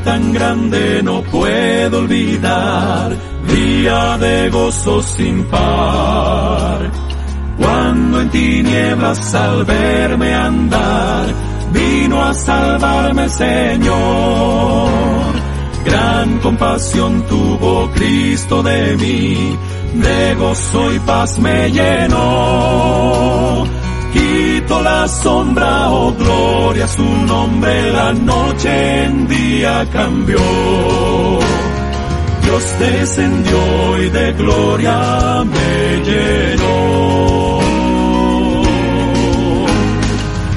tan grande no puedo olvidar, día de gozo sin par. Cuando en tinieblas al verme andar, vino a salvarme Señor. Gran compasión tuvo Cristo de mí, de gozo y paz me llenó. Quito la sombra, oh gloria, su nombre la noche en día cambió. Dios descendió y de gloria me llenó.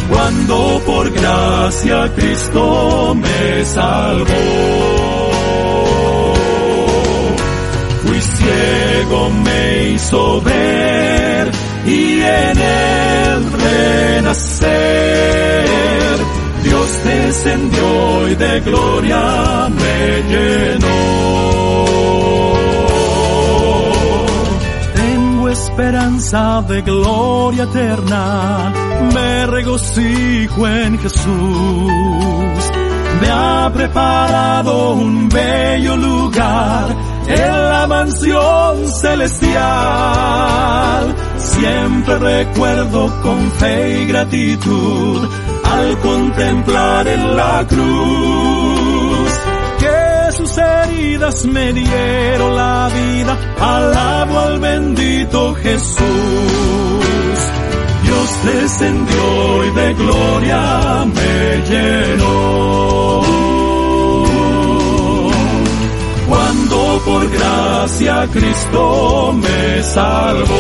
Cuando por gracia Cristo me salvó. ciego me hizo ver y en él renacer. Dios descendió y de gloria me llenó. Tengo esperanza de gloria eterna, me regocijo en Jesús. Me ha preparado un bello lugar en la mansión celestial. Siempre recuerdo con fe y gratitud al contemplar en la cruz que sus heridas me dieron la vida. Alabo al bendito Jesús. Dios descendió y de gloria me llenó. Por gracia Cristo me salvó.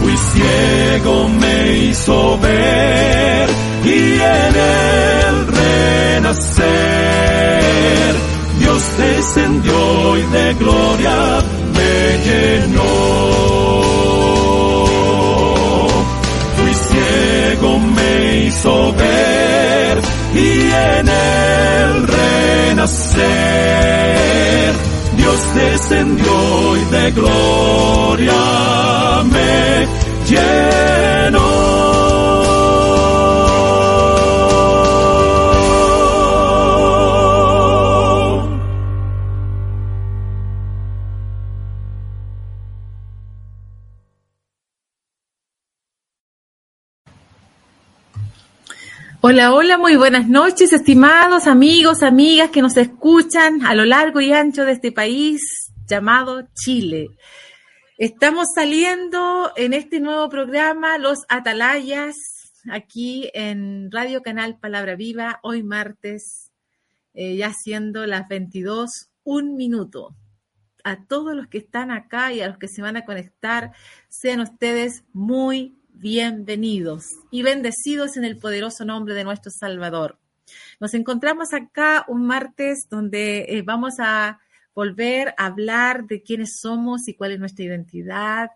Fui ciego, me hizo ver y en él renacer. Dios descendió y de gloria me llenó. Fui ciego, me hizo ver y en él renacer. Dios descendió y de gloria Hola, hola, muy buenas noches, estimados amigos, amigas que nos escuchan a lo largo y ancho de este país llamado Chile. Estamos saliendo en este nuevo programa, Los Atalayas, aquí en Radio Canal Palabra Viva, hoy martes, eh, ya siendo las 22, un minuto. A todos los que están acá y a los que se van a conectar, sean ustedes muy bienvenidos y bendecidos en el poderoso nombre de nuestro Salvador. Nos encontramos acá un martes donde eh, vamos a volver a hablar de quiénes somos y cuál es nuestra identidad,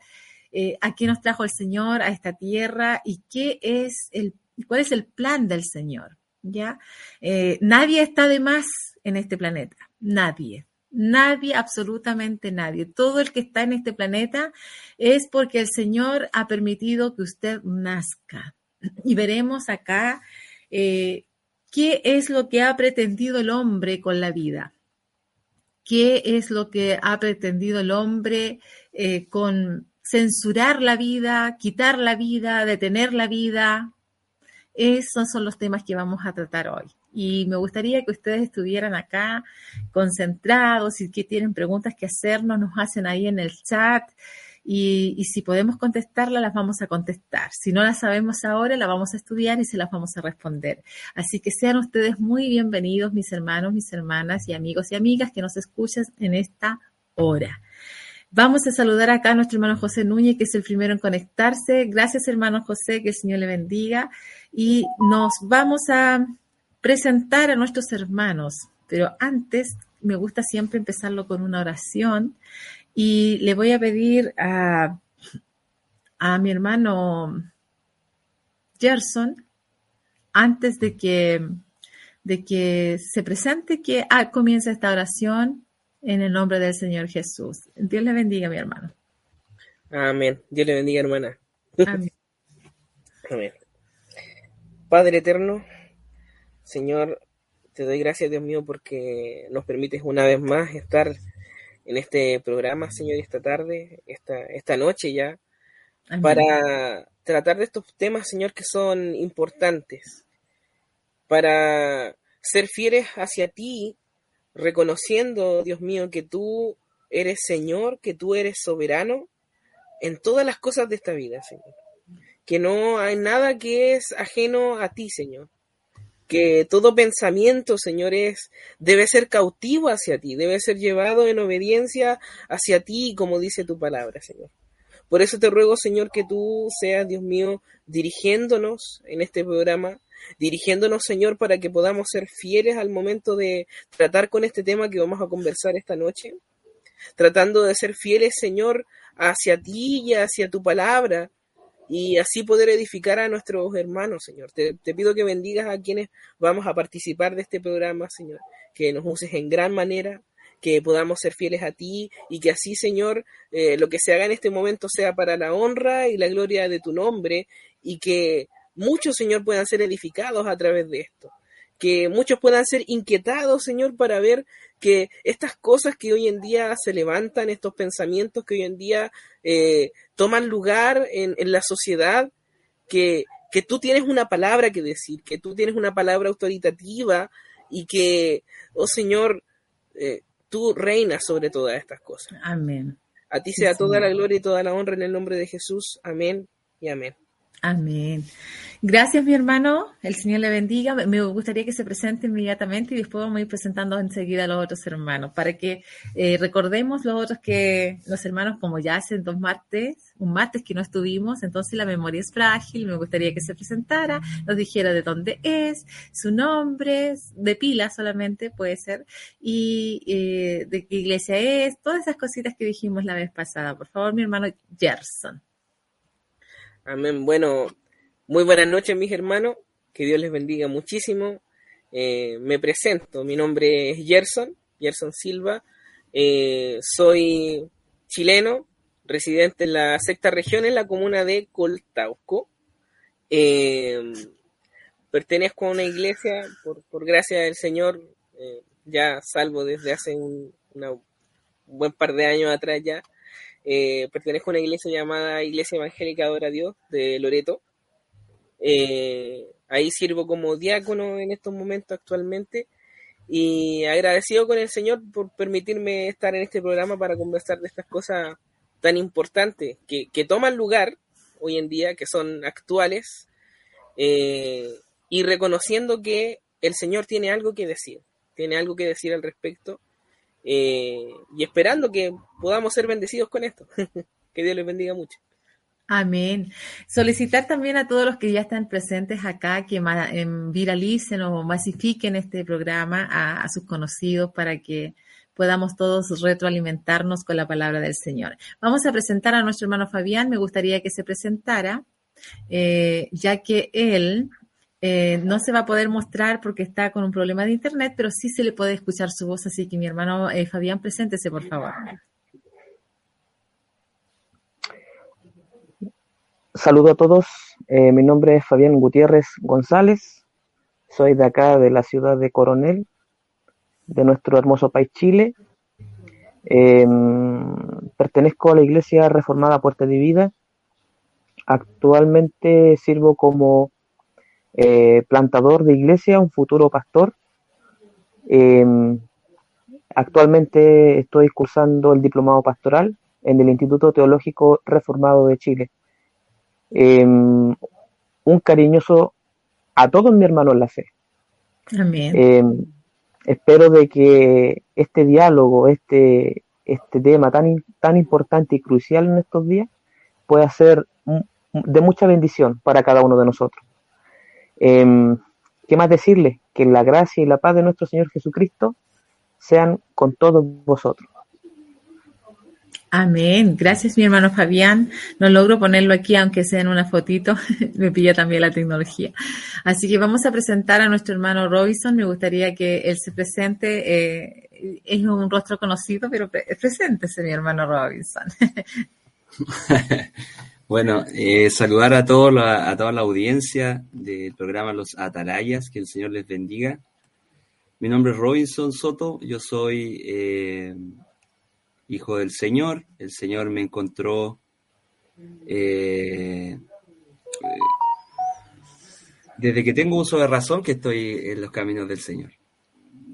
eh, a qué nos trajo el Señor a esta tierra y qué es el, cuál es el plan del Señor. ¿ya? Eh, nadie está de más en este planeta, nadie. Nadie, absolutamente nadie. Todo el que está en este planeta es porque el Señor ha permitido que usted nazca. Y veremos acá eh, qué es lo que ha pretendido el hombre con la vida. ¿Qué es lo que ha pretendido el hombre eh, con censurar la vida, quitar la vida, detener la vida? Esos son los temas que vamos a tratar hoy y me gustaría que ustedes estuvieran acá concentrados y que tienen preguntas que hacernos, nos hacen ahí en el chat. Y, si podemos contestarlas, las vamos a contestar. Si no las sabemos ahora, las vamos a estudiar y se las vamos a responder. Así que sean ustedes muy bienvenidos, mis hermanos, mis hermanas y amigos y amigas que nos escuchan en esta hora. Vamos a saludar acá a nuestro hermano José Núñez, que es el primero en conectarse. Gracias, hermano José, que el Señor le bendiga. Y nos vamos a presentar a nuestros hermanos, pero antes me gusta siempre empezarlo con una oración y le voy a pedir a, a mi hermano Gerson, antes de que, de que se presente, que ah, comience esta oración en el nombre del Señor Jesús. Dios le bendiga, mi hermano. Amén. Dios le bendiga, hermana. Amén. Amén. Padre eterno, Señor, te doy gracias, Dios mío, porque nos permites una vez más estar en este programa, Señor, esta tarde, esta, esta noche ya, para tratar de estos temas, Señor, que son importantes, para ser fieles hacia ti, reconociendo, Dios mío, que tú eres Señor, que tú eres soberano en todas las cosas de esta vida, Señor. Que no hay nada que es ajeno a ti, Señor que todo pensamiento, Señor, debe ser cautivo hacia ti, debe ser llevado en obediencia hacia ti, como dice tu palabra, Señor. Por eso te ruego, Señor, que tú seas, Dios mío, dirigiéndonos en este programa, dirigiéndonos, Señor, para que podamos ser fieles al momento de tratar con este tema que vamos a conversar esta noche, tratando de ser fieles, Señor, hacia ti y hacia tu palabra, y así poder edificar a nuestros hermanos, Señor. Te, pido que bendigas a quienes vamos a participar de este programa, Señor, que nos uses en gran manera, que podamos ser fieles a ti y que así, Señor, eh, lo que se haga en este momento sea para la honra y la gloria de tu nombre y que muchos, Señor, puedan ser edificados a través de esto. Que muchos puedan ser inquietados, Señor, para ver que estas cosas que hoy en día se levantan, estos pensamientos que hoy en día eh, toman lugar en, la sociedad, que, que, tú tienes una palabra que decir, que tú tienes una palabra autoritativa y que, oh Señor, eh, tú reinas sobre todas estas cosas. Amén. A ti sea toda la gloria y toda la honra en el nombre de Jesús. Amén y amén. Amén. Gracias, mi hermano. El Señor le bendiga. Me gustaría que se presente inmediatamente y después vamos a ir presentando enseguida a los otros hermanos para que eh, recordemos los otros que los hermanos, como ya hacen dos martes, un martes que no estuvimos, entonces la memoria es frágil. Me gustaría que se presentara, nos dijera de dónde es, su nombre, de pila solamente puede ser, y eh, de qué iglesia es, todas esas cositas que dijimos la vez pasada. Por favor, mi hermano Gerson. Amén. Bueno, muy buenas noches, mis hermanos. Que Dios les bendiga muchísimo. Eh, me presento. Mi nombre es Gerson, Gerson Silva. Eh, soy chileno, residente en la sexta región, en la comuna de Coltauco. Eh, pertenezco a una iglesia, por, gracia del Señor, ya salvo desde hace un buen par de años atrás ya. Eh, pertenezco a una iglesia llamada Iglesia Evangélica Adora a Dios de Loreto. Eh, ahí sirvo como diácono en estos momentos actualmente y agradecido con el Señor por permitirme estar en este programa para conversar de estas cosas tan importantes que, toman lugar hoy en día, que son actuales, eh, y reconociendo que el Señor tiene algo que decir, tiene algo que decir al respecto eh, y esperando que podamos ser bendecidos con esto. que Dios les bendiga mucho. Amén. Solicitar también a todos los que ya están presentes acá que em, viralicen o masifiquen este programa a, sus conocidos para que podamos todos retroalimentarnos con la palabra del Señor. Vamos a presentar a nuestro hermano Fabián. Me gustaría que se presentara, eh, ya que él eh, no se va a poder mostrar porque está con un problema de internet, pero sí se le puede escuchar su voz, así que mi hermano eh, Fabián, preséntese, por favor. Saludo a todos, eh, mi nombre es Fabián Gutiérrez González, soy de acá, de la ciudad de Coronel, de nuestro hermoso país Chile. Em, pertenezco a la Iglesia Reformada Puerta de Vida. Actualmente sirvo como eh, plantador de iglesia, un futuro pastor. Em, actualmente estoy cursando el diplomado pastoral en el Instituto Teológico Reformado de Chile. Em, un cariñoso a todos mis hermanos en la fe. Em, espero de que este diálogo, este, este tema tan, tan importante y crucial en estos días, pueda ser de mucha bendición para cada uno de nosotros. Em, ¿Qué más decirle? Que la gracia y la paz de nuestro Señor Jesucristo sean con todos vosotros. Amén. Gracias, mi hermano Fabián. No logro ponerlo aquí, aunque sea en una fotito. Me pilla también la tecnología. Así que vamos a presentar a nuestro hermano Robinson. Me gustaría que él se presente. Eh, es un rostro conocido, pero preséntese, mi hermano Robinson. Bueno, eh, saludar a, todos a toda la audiencia del programa Los Atalayas, que el Señor les bendiga. Mi nombre es Robinson Soto, yo soy eh, hijo del Señor. El Señor me encontró eh, desde que tengo uso de razón que estoy en los caminos del Señor.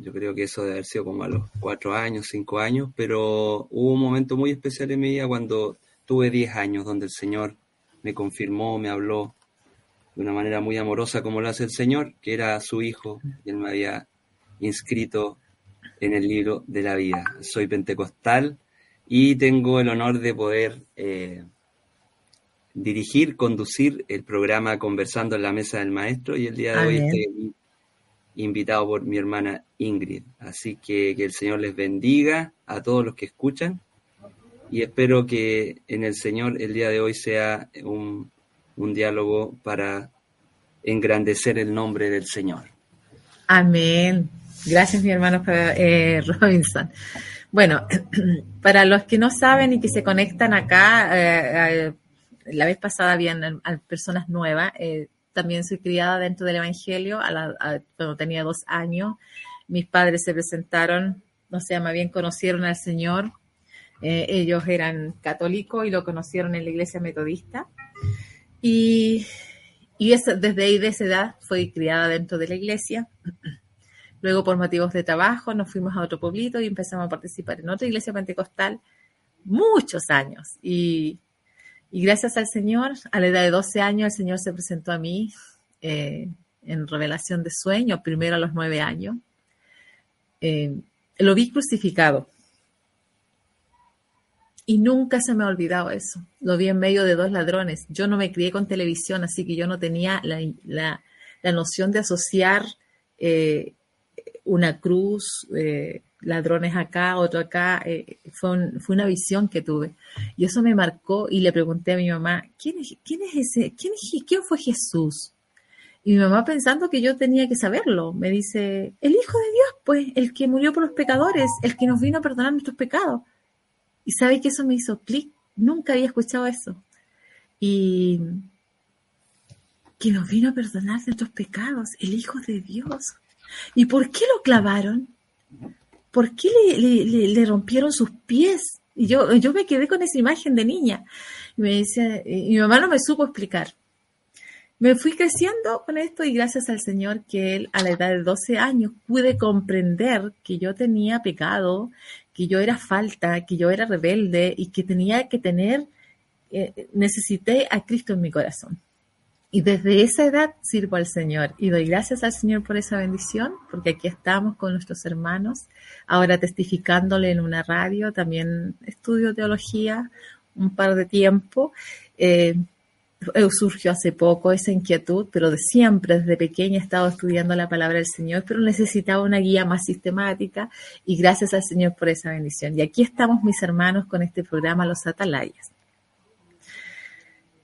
Yo creo que eso debe haber sido como a los cuatro años, cinco años, pero hubo un momento muy especial en mi vida cuando tuve 10 años donde el Señor me confirmó, me habló de una manera muy amorosa como lo hace el Señor, que era su hijo y él me había inscrito en el libro de la vida. Soy pentecostal y tengo el honor de poder eh, dirigir, conducir el programa Conversando en la Mesa del Maestro y el día de hoy estoy invitado por mi hermana Ingrid. Así que que el Señor les bendiga a todos los que escuchan y espero que en el Señor el día de hoy sea un, diálogo para engrandecer el nombre del Señor. Amén. Gracias, mi hermano eh, Robinson. Bueno, para los que no saben y que se conectan acá, eh, eh, la vez pasada habían personas nuevas. también soy criada dentro del Evangelio cuando tenía dos años. Mis padres se presentaron, no sé, más bien conocieron al Señor eh, ellos eran católicos y lo conocieron en la iglesia metodista. Y, desde ahí, de esa edad, fui criada dentro de la iglesia. Luego, por motivos de trabajo, nos fuimos a otro pueblito y empezamos a participar en otra iglesia pentecostal muchos años. Y, gracias al Señor, a la edad de 12 años, el Señor se presentó a mí eh, en revelación de sueño, primero a los 9 años. Eh, lo vi crucificado y nunca se me ha olvidado eso. Lo vi en medio de dos ladrones. Yo no me crié con televisión, así que yo no tenía la, noción de asociar eh, una cruz, eh, ladrones acá, otro acá. Eh, fue, fue, una visión que tuve. Y eso me marcó y le pregunté a mi mamá, ¿quién es, quién es ese? ¿Quién, ¿Quién fue Jesús? Y mi mamá pensando que yo tenía que saberlo, me dice, el Hijo de Dios, pues, el que murió por los pecadores, el que nos vino a perdonar nuestros pecados. Y sabe que eso me hizo clic. Nunca había escuchado eso. Y que nos vino a perdonar nuestros pecados, el Hijo de Dios. ¿Y por qué lo clavaron? ¿Por qué le, rompieron sus pies? Y yo, yo me quedé con esa imagen de niña. Y me dice, y mi mamá no me supo explicar. Me fui creciendo con esto y gracias al Señor que Él a la edad de 12 años pude comprender que yo tenía pecado, que yo era falta, que yo era rebelde y que tenía que tener, eh, necesité a Cristo en mi corazón. Y desde esa edad sirvo al Señor y doy gracias al Señor por esa bendición, porque aquí estamos con nuestros hermanos, ahora testificándole en una radio, también estudio teología un par de tiempo. Eh, surgió hace poco esa inquietud, pero de siempre, desde pequeña, he estado estudiando la palabra del Señor, pero necesitaba una guía más sistemática y gracias al Señor por esa bendición. Y aquí estamos, mis hermanos, con este programa Los Atalayas.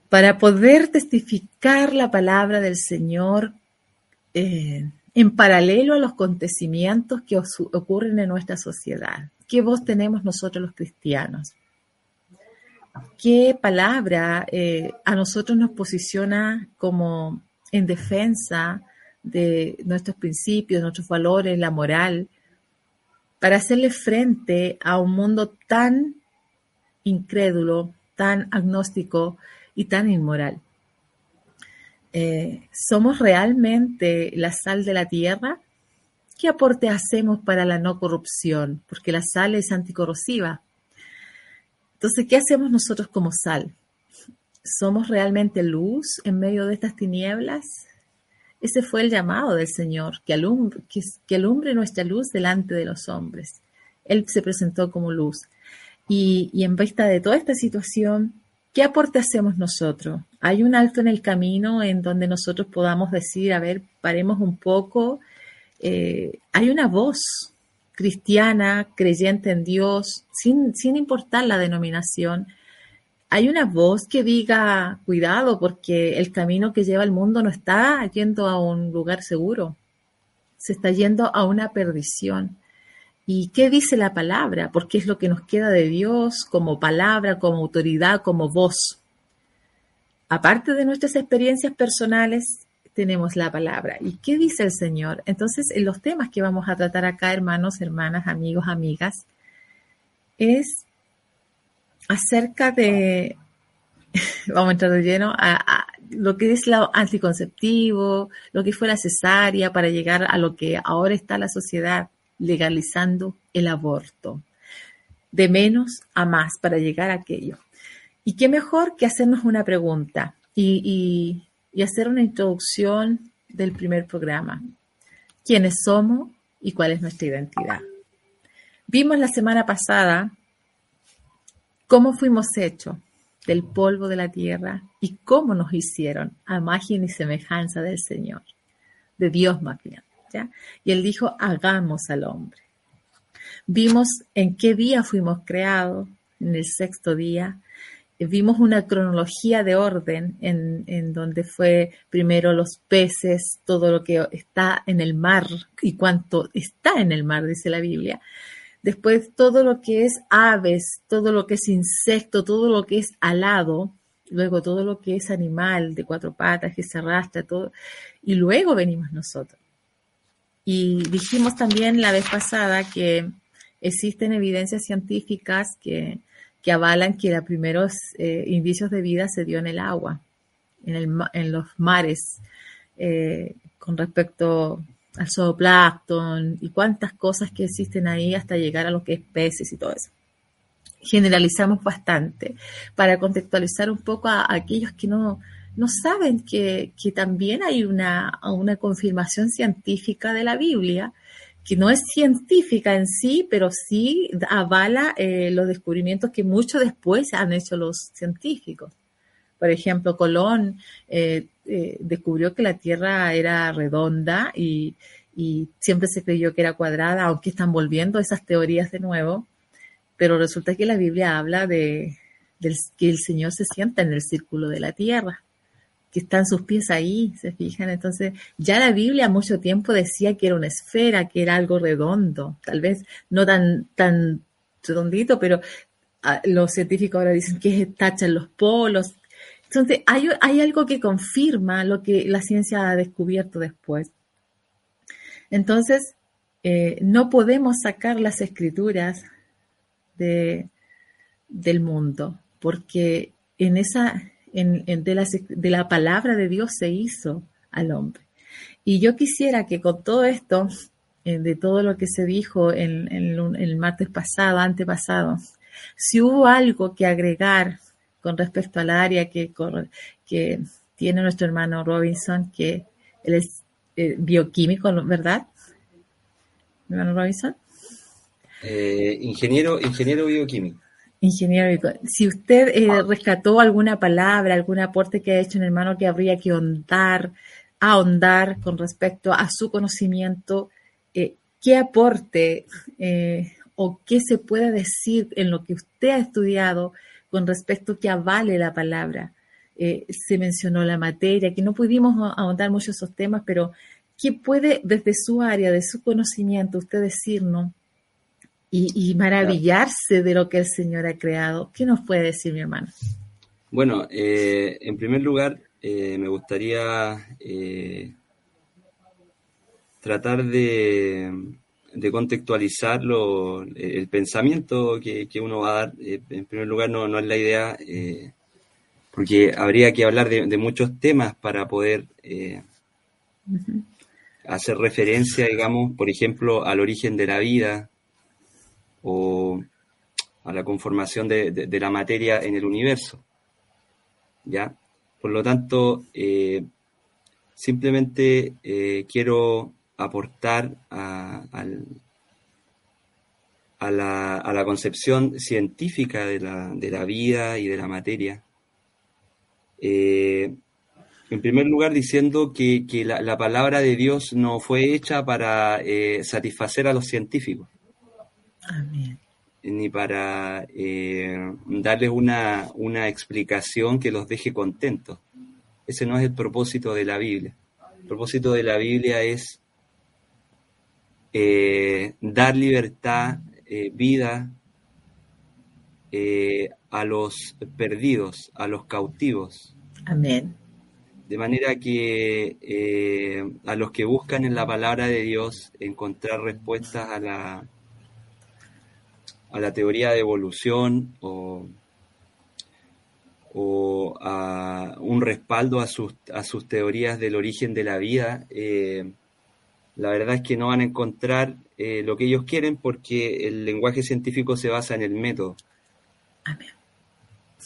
Para poder testificar la palabra del Señor eh, en paralelo a los acontecimientos que ocurren en nuestra sociedad. ¿Qué voz tenemos nosotros los cristianos? Qué palabra eh, a nosotros nos posiciona como en defensa de nuestros principios, nuestros valores, la moral, para hacerle frente a un mundo tan incrédulo, tan agnóstico y tan inmoral. Eh, ¿Somos realmente la sal de la tierra? ¿Qué aporte hacemos para la no corrupción? Porque la sal es anticorrosiva. Entonces, ¿qué hacemos nosotros como sal? ¿Somos realmente luz en medio de estas tinieblas? Ese fue el llamado del Señor, que alumbre, nuestra luz delante de los hombres. Él se presentó como luz. Y, y, en vista de toda esta situación, ¿qué aporte hacemos nosotros? ¿Hay un alto en el camino en donde nosotros podamos decir, a ver, paremos un poco? Eh, hay una voz cristiana, creyente en Dios, sin, sin importar la denominación, hay una voz que diga, cuidado, porque el camino que lleva el mundo no está yendo a un lugar seguro, se está yendo a una perdición. ¿Y qué dice la palabra? Porque es lo que nos queda de Dios como palabra, como autoridad, como voz. aparte de nuestras experiencias personales, tenemos la palabra. ¿Y qué dice el Señor? Entonces, en los temas que vamos a tratar acá, hermanos, hermanas, amigos, amigas, es acerca de, vamos a entrar de lleno, a, lo que es lo anticonceptivo, lo que fue la cesárea para llegar a lo que ahora está la sociedad legalizando el aborto. De menos a más para llegar a aquello. Y qué mejor que hacernos una pregunta y, y hacer una introducción del primer programa. ¿Quiénes somos y cuál es nuestra identidad? Vimos la semana pasada cómo fuimos hechos del polvo de la tierra y cómo nos hicieron a imagen y semejanza del Señor, de Dios más bien. ¿ya? Y él dijo, hagamos al hombre. Vimos en qué día fuimos creados, en el sexto día. Vimos una cronología de orden en, en donde fue primero los peces, todo lo que está en el mar y cuánto está en el mar, dice la Biblia. Después todo lo que es aves, todo lo que es insecto, todo lo que es alado, luego todo lo que es animal de cuatro patas que se arrastra, todo, y luego venimos nosotros. Y dijimos también la vez pasada que existen evidencias científicas que, que avalan que los primeros eh, indicios de vida se dio en el agua, en, el, en los mares, eh, con respecto al zooplancton y cuántas cosas que existen ahí hasta llegar a lo que es peces y todo eso. Generalizamos bastante para contextualizar un poco a, aquellos que no, no saben que, que, también hay una, una confirmación científica de la Biblia, que no es científica en sí, pero sí avala eh, los descubrimientos que mucho después han hecho los científicos. Por ejemplo, Colón eh, eh, descubrió que la Tierra era redonda y, siempre se creyó que era cuadrada, aunque están volviendo esas teorías de nuevo, pero resulta que la Biblia habla de, que el Señor se sienta en el círculo de la Tierra que están sus pies ahí, se fijan. Entonces, ya la Biblia mucho tiempo decía que era una esfera, que era algo redondo, tal vez no tan, tan redondito, pero ah, los científicos ahora dicen que tachan los polos, entonces, hay, algo que confirma lo que la ciencia ha descubierto después. Entonces, eh, no podemos sacar las escrituras de, del mundo, porque en esa, de, la, de, la, palabra de Dios se hizo al hombre. Y yo quisiera que con todo esto, eh, de todo lo que se dijo en, en, el martes pasado, antepasado, si hubo algo que agregar con respecto al área que, que tiene nuestro hermano Robinson, que él es eh, bioquímico, ¿verdad? Hermano Robinson. Eh, ingeniero, ingeniero bioquímico. Ingeniero Si usted eh, rescató alguna palabra, algún aporte que ha hecho un hermano que habría que ahondar, ahondar con respecto a su conocimiento, ¿qué aporte o qué se puede decir en lo que usted ha estudiado con respecto que avale la palabra. Eh, se mencionó la materia, que no pudimos ahondar mucho esos temas, pero ¿qué puede desde su área, de su conocimiento, usted decirnos y, maravillarse de lo que el Señor ha creado? ¿Qué nos puede decir, mi hermano? Bueno, eh, en primer lugar, eh, me gustaría tratar de, de contextualizar el pensamiento que, uno va a dar. Eh, en primer lugar, no, no es la idea, eh, porque habría que hablar de, muchos temas para poder eh, hacer referencia, digamos, por ejemplo, al origen de la vida o a la conformación de, de la materia en el universo. ¿Ya? Por lo tanto, simplemente quiero aportar a, la, concepción científica de la, vida y de la materia. Eh, en primer lugar, diciendo que, la, palabra de Dios no fue hecha para eh, satisfacer a los científicos. Ni para eh, darles una, una explicación que los deje contentos. Ese no es el propósito de la Biblia. El propósito de la Biblia es eh, dar libertad, eh, vida eh, a los perdidos, a los cautivos. Amén. De manera que a los que buscan en la palabra de Dios encontrar respuestas a la, a la teoría de evolución o, a un respaldo a sus, a sus teorías del origen de la vida, eh, la verdad es que no van a encontrar eh, lo que ellos quieren porque el lenguaje científico se basa en el método. Amén.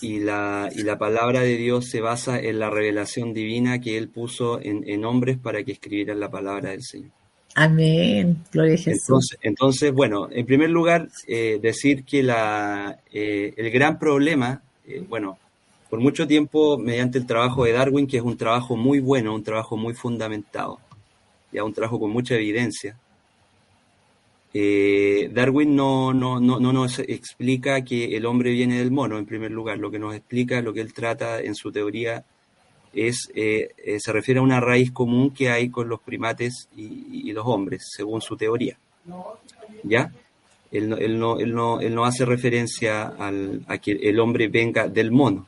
Y la, y la palabra de Dios se basa en la revelación divina que Él puso en, hombres para que escribieran la palabra del Señor. Amén. Gloria a Jesús. Entonces, bueno, en primer lugar, eh, decir que la, eh, el gran problema, bueno, por mucho tiempo, mediante el trabajo de Darwin, que es un trabajo muy bueno, un trabajo muy fundamentado, ya un trabajo con mucha evidencia. Eh, Darwin no, no, no, no, nos explica que el hombre viene del mono, en primer lugar. Lo que nos explica, lo que él trata en su teoría, es eh, eh, se refiere a una raíz común que hay con los primates y, los hombres, según su teoría. ¿Ya? Él no, él no, él no, él no hace referencia al, a que el hombre venga del mono.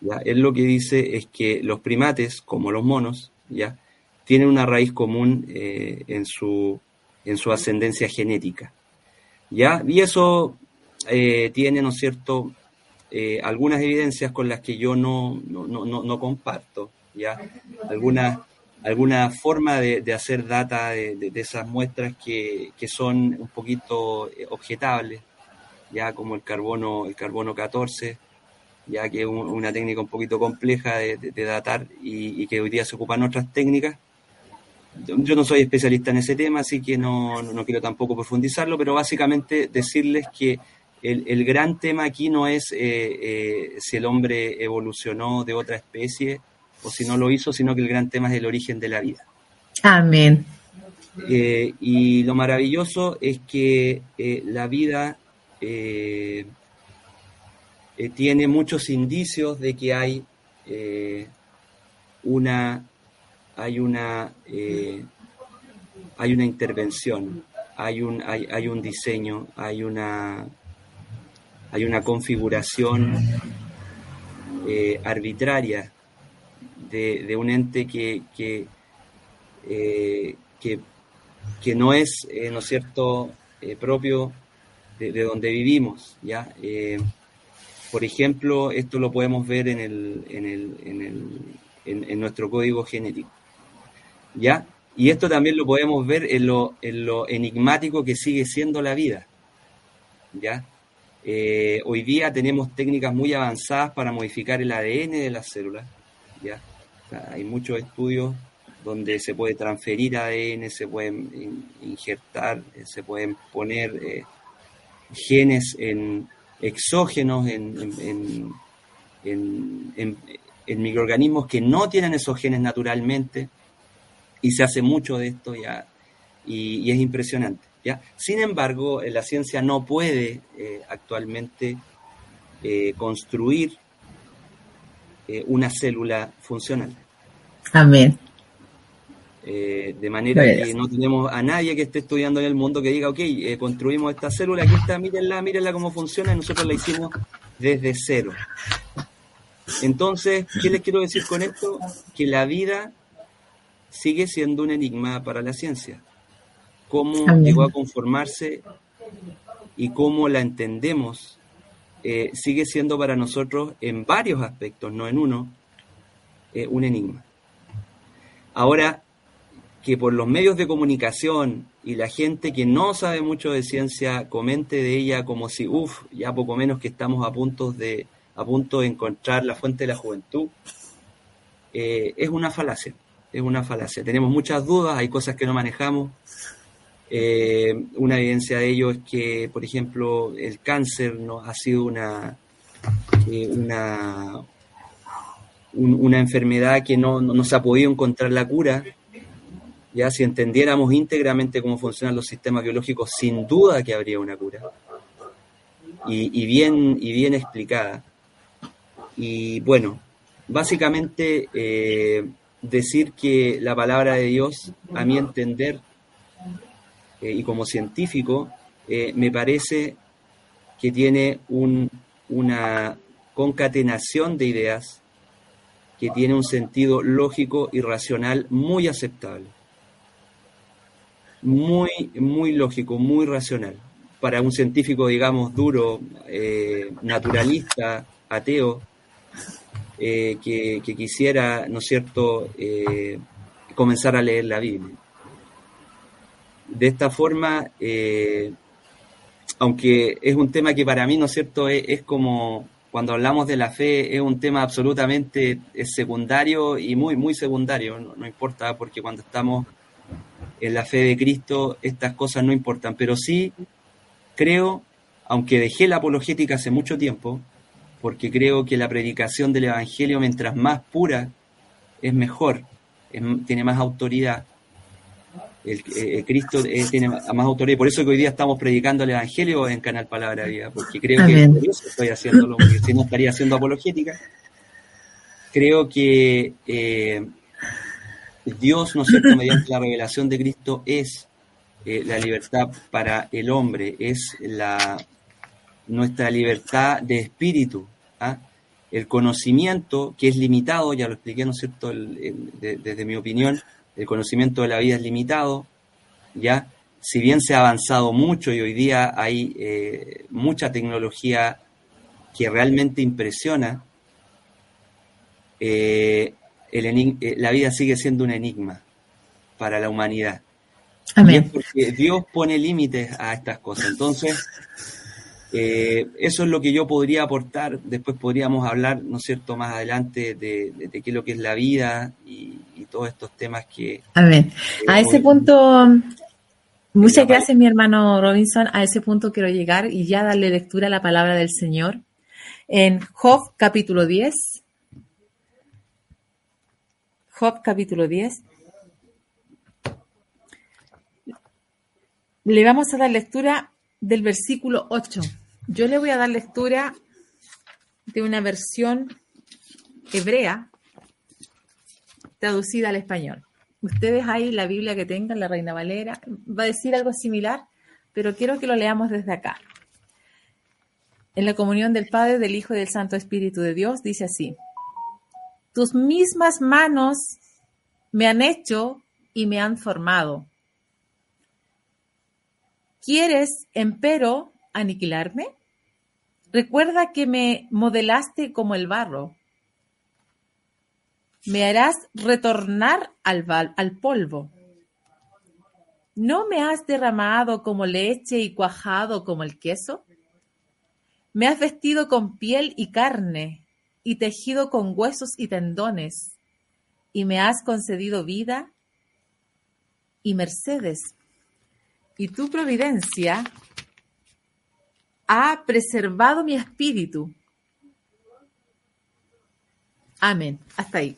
¿ya? Él lo que dice es que los primates, como los monos, ¿ya? tienen una raíz común eh, en, su, en su ascendencia genética. ¿ya? Y eso tiene, ¿no es cierto?, eh, algunas evidencias con las que yo no, no, comparto, ¿ya? Alguna, alguna forma de, hacer data de, esas muestras que, son un poquito objetables, ya como el carbono, el carbono 14, ya que es una técnica un poquito compleja de, datar y, y, que hoy día se ocupan otras técnicas, yo no soy especialista en ese tema, así que no, quiero tampoco profundizarlo, pero básicamente decirles que el, gran tema aquí no es eh, eh, si el hombre evolucionó de otra especie o si no lo hizo, sino que el gran tema es el origen de la vida. Amén. Eh, y lo maravilloso es que la vida tiene muchos indicios de que hay una hay una, hay una intervención, hay un, hay, hay, un diseño, hay una, hay una configuración eh, arbitraria de, un ente que, que, eh, que, no es, ¿no es cierto?, propio de, donde vivimos, ¿ya? por ejemplo, esto lo podemos ver en, el, en, el, en, el, en nuestro código genético. ¿ya? Y esto también lo podemos ver en lo, en lo enigmático que sigue siendo la vida, ¿ya? Eh, hoy día tenemos técnicas muy avanzadas para modificar el ADN de las células, ¿ya? hay muchos estudios donde se puede transferir ADN, se pueden injertar, eh, se pueden poner eh, genes en exógenos en, en, microorganismos que no tienen esos genes naturalmente, y se hace mucho de esto ya y, es impresionante. ¿Ya? Sin embargo, la ciencia no puede eh, actualmente eh, construir eh, una célula funcional. Amén. de manera que no tenemos a nadie que esté estudiando en el mundo que diga, ok, construimos esta célula, aquí está, mírenla, mírenla cómo funciona, y nosotros la hicimos desde cero. Entonces, ¿qué les quiero decir con esto? Que la vida sigue siendo un enigma para la ciencia. Cómo llegó a conformarse y cómo la entendemos eh, sigue siendo para nosotros en varios aspectos, no en uno, eh, un enigma. Ahora, que por los medios de comunicación y la gente que no sabe mucho de ciencia comente de ella como si, uff, ya poco menos que estamos a punto de, a punto de encontrar la fuente de la juventud, eh, es una falacia es una falacia. Tenemos muchas dudas, hay cosas que no manejamos. Eh, una evidencia de ello es que, por ejemplo, el cáncer no ha sido una, eh, una, una enfermedad que no, no, se ha podido encontrar la cura. Ya si entendiéramos íntegramente cómo funcionan los sistemas biológicos, sin duda que habría una cura. Y, bien, y bien explicada. Y bueno, básicamente eh, decir que la palabra de Dios, a mi entender, eh, y como científico, eh, me parece que tiene una concatenación de ideas que tiene un sentido lógico y racional muy aceptable. Muy, muy lógico, muy racional. Para un científico, digamos, duro, eh, naturalista, ateo, eh, que, quisiera, ¿no es cierto?, comenzar a leer la Biblia. De esta forma, aunque es un tema que para mí, ¿no es cierto?, es como cuando hablamos de la fe es un tema absolutamente secundario y muy, muy secundario, no, importa, porque cuando estamos en la fe de Cristo estas cosas no importan, pero sí creo, aunque dejé la apologética hace mucho tiempo, porque creo que la predicación del Evangelio, mientras más pura, es mejor, tiene más autoridad, el, eh, Cristo eh, tiene más autoridad. Por eso que hoy día estamos predicando el Evangelio en Canal Palabra Vida, porque creo que por eso estoy haciéndolo, porque si no estaría haciendo apologética. Creo que eh, Dios, ¿no es cierto?, mediante la revelación de Cristo es la libertad para el hombre, es la nuestra libertad de espíritu, ¿ah? el conocimiento que es limitado, ya lo expliqué, ¿no es cierto?, desde mi opinión, el conocimiento de la vida es limitado, ¿ya? Si bien se ha avanzado mucho y hoy día hay eh, mucha tecnología que realmente impresiona, eh, eh, la vida sigue siendo un enigma para la humanidad. Amén. porque Dios pone límites a estas cosas. Entonces, eso es lo que yo podría aportar. Después podríamos hablar, ¿no es cierto?, más adelante de, de qué es lo que es la vida y, todos estos temas que... A ver, a ese punto, muchas gracias mi hermano Robinson, a ese punto quiero llegar y ya darle lectura a la palabra del Señor. En Job capítulo 10, Job capítulo 10, le vamos a dar lectura del versículo 8. Yo le voy a dar lectura de una versión hebrea traducida al español. Ustedes ahí la Biblia que tengan, la Reina Valera, va a decir algo similar, pero quiero que lo leamos desde acá. En la comunión del Padre, del Hijo y del Santo Espíritu de Dios dice así, tus mismas manos me han hecho y me han formado. ¿Quieres, empero, aniquilarme? Recuerda que me modelaste como el barro me harás retornar al, polvo. ¿No me has derramado como leche y cuajado como el queso? Me has vestido con piel y carne, y tejido con huesos y tendones, y me has concedido vida y mercedes. Y tu providencia ha preservado mi espíritu. Amén. Hasta ahí.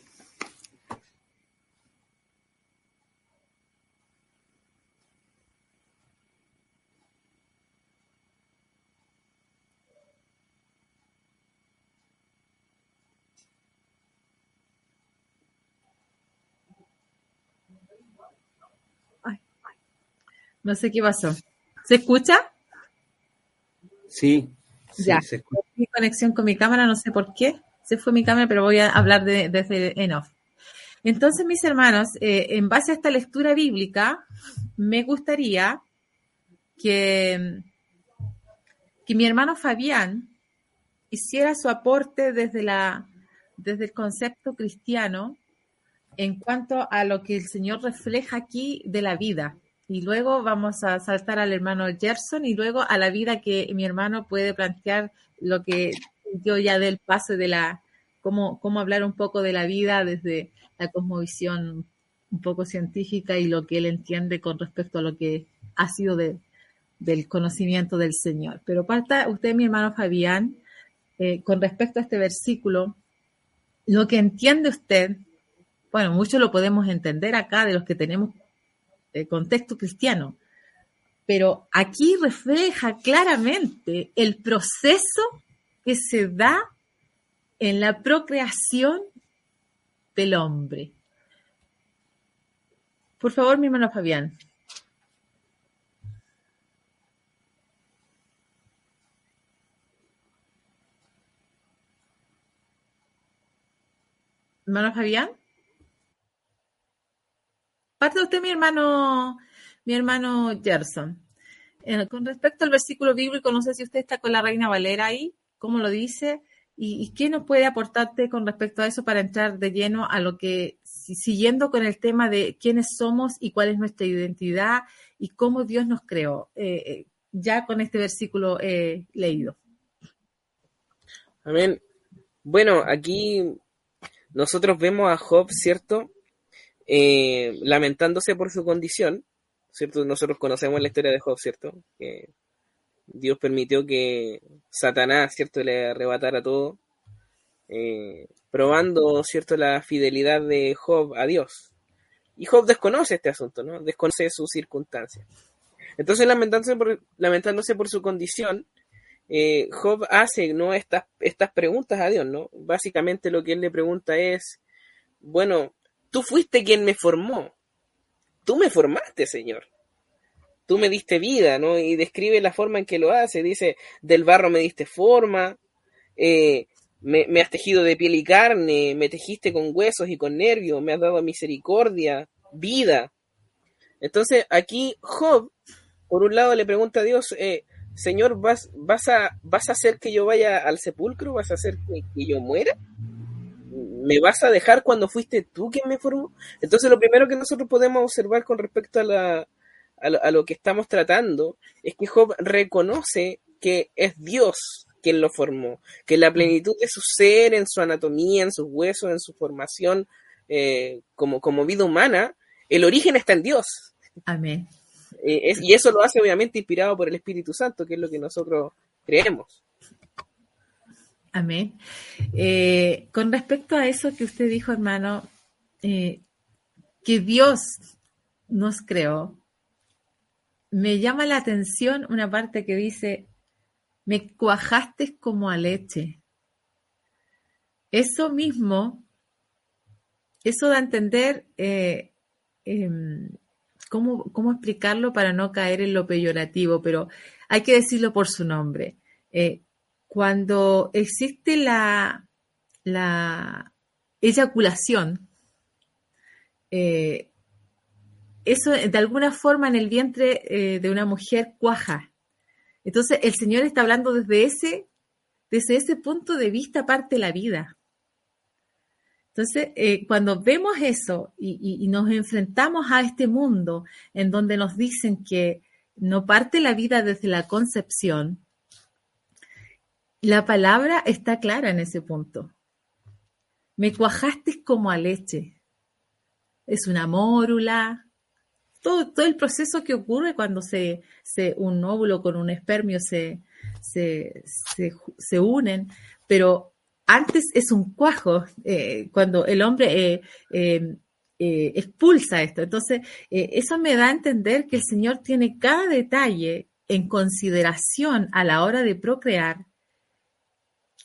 No sé qué pasó. ¿Se escucha? Sí. ya. Se Mi conexión con mi cámara, no sé por qué. Se fue mi cámara, pero voy a hablar desde en off. Entonces, mis hermanos, eh, en base a esta lectura bíblica, me gustaría que, que mi hermano Fabián hiciera su aporte desde, la, desde el concepto cristiano en cuanto a lo que el Señor refleja aquí de la vida. Y luego vamos a saltar al hermano Gerson y luego a la vida que mi hermano puede plantear lo que yo ya del paso de la, cómo, cómo hablar un poco de la vida desde la cosmovisión un poco científica y lo que él entiende con respecto a lo que ha sido del conocimiento del Señor. Pero parta usted, mi hermano Fabián, eh, con respecto a este versículo, lo que entiende usted, bueno, mucho lo podemos entender acá de los que tenemos el contexto cristiano. Pero aquí refleja claramente el proceso que se da en la procreación del hombre. Por favor, mi hermano Fabián. Hermano Fabián. Parte usted, mi hermano, mi hermano Gerson. Eh, con respecto al versículo bíblico, no sé si usted está con la Reina Valera ahí, cómo lo dice, y, qué nos puede aportarte con respecto a eso para entrar de lleno a lo que, siguiendo con el tema de quiénes somos y cuál es nuestra identidad y cómo Dios nos creó, eh, eh, ya con este versículo leído. Amén. Bueno, aquí nosotros vemos a Job, ¿cierto? Lamentándose por su condición, ¿cierto? Nosotros conocemos la historia de Job, ¿cierto? Dios permitió que Satanás, ¿cierto?, le arrebatara todo, eh, probando, ¿cierto?, la fidelidad de Job a Dios. Y Job desconoce este asunto, ¿no? Desconoce sus circunstancias. Entonces, lamentándose por, lamentándose por su condición, eh, Job hace, ¿no?, estas, estas preguntas a Dios, ¿no? Básicamente lo que él le pregunta es, bueno, tú fuiste quien me formó, tú me formaste, Señor. Tú me diste vida, ¿no? Y describe la forma en que lo hace. Dice, del barro me diste forma, eh, me, has tejido de piel y carne, me tejiste con huesos y con nervios, me has dado misericordia, vida. Entonces, aquí Job, por un lado, le pregunta a Dios, eh, Señor, ¿vas, vas, a, ¿vas a hacer que yo vaya al sepulcro? ¿Vas a hacer que yo muera? ¿Me vas a dejar cuando fuiste tú quien me formó? Entonces lo primero que nosotros podemos observar con respecto a, la, a, lo, que estamos tratando es que Job reconoce que es Dios quien lo formó, que la plenitud de su ser, en su anatomía, en sus huesos, en su formación eh, como, como vida humana, el origen está en Dios. Amén. Eh, y eso lo hace obviamente inspirado por el Espíritu Santo, que es lo que nosotros creemos. Amén. Eh, con respecto a eso que usted dijo, hermano, eh, que Dios nos creó, me llama la atención una parte que dice, me cuajaste como a leche. Eso mismo, eso da a entender eh, em, cómo, cómo, explicarlo para no caer en lo peyorativo, pero hay que decirlo por su nombre cuando existe la, la eyaculación, eh, eso de alguna forma en el vientre eh, de una mujer cuaja. Entonces el Señor está hablando desde ese, desde ese punto de vista parte la vida. Entonces, eh, cuando vemos eso y, nos enfrentamos a este mundo en donde nos dicen que no parte la vida desde la concepción, la palabra está clara en ese punto. Me cuajaste como a leche. Es una mórula. Todo, todo el proceso que ocurre cuando se, se, un óvulo con un espermio se, se, se, unen, pero antes es un cuajo, eh, cuando el hombre eh, em, eh, expulsa esto. Entonces, eso me da a entender que el Señor tiene cada detalle en consideración a la hora de procrear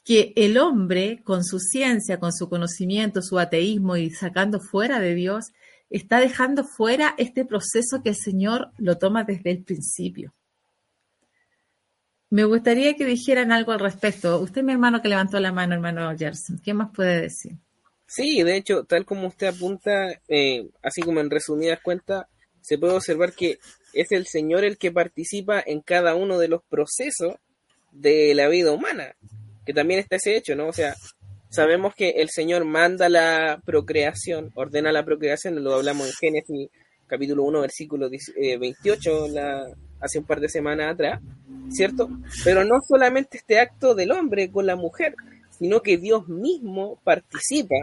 que el hombre, con su ciencia, con su conocimiento, su ateísmo y sacando fuera de Dios, está dejando fuera este proceso que el Señor lo toma desde el principio. Me gustaría que dijeran algo al respecto. Usted, mi hermano, que levantó la mano, hermano Gerson, ¿qué más puede decir? Sí, de hecho, tal como usted apunta, eh, así como en resumidas cuentas, se puede observar que es el Señor el que participa en cada uno de los procesos de la vida humana que también está ese hecho, ¿no? O sea, sabemos que el Señor manda la procreación, ordena la procreación, lo hablamos en Génesis capítulo 1, versículo 28, eh, la, hace un par de semanas atrás, ¿cierto? Pero no solamente este acto del hombre con la mujer, sino que Dios mismo participa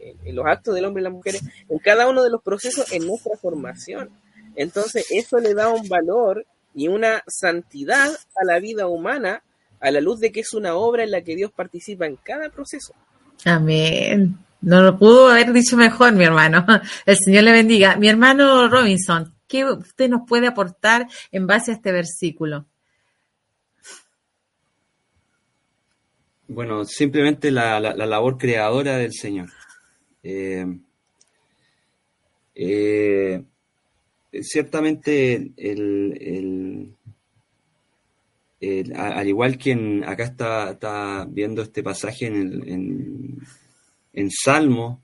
en, en los actos del hombre y las mujeres, en cada uno de los procesos en nuestra formación. Entonces, eso le da un valor y una santidad a la vida humana a la luz de que es una obra en la que Dios participa en cada proceso. Amén. No lo pudo haber dicho mejor, mi hermano. El Señor le bendiga. Mi hermano Robinson, ¿qué usted nos puede aportar en base a este versículo? Bueno, simplemente la, labor creadora del Señor. Eh, eh, ciertamente el, al igual que acá está, viendo este pasaje en, en, Salmo,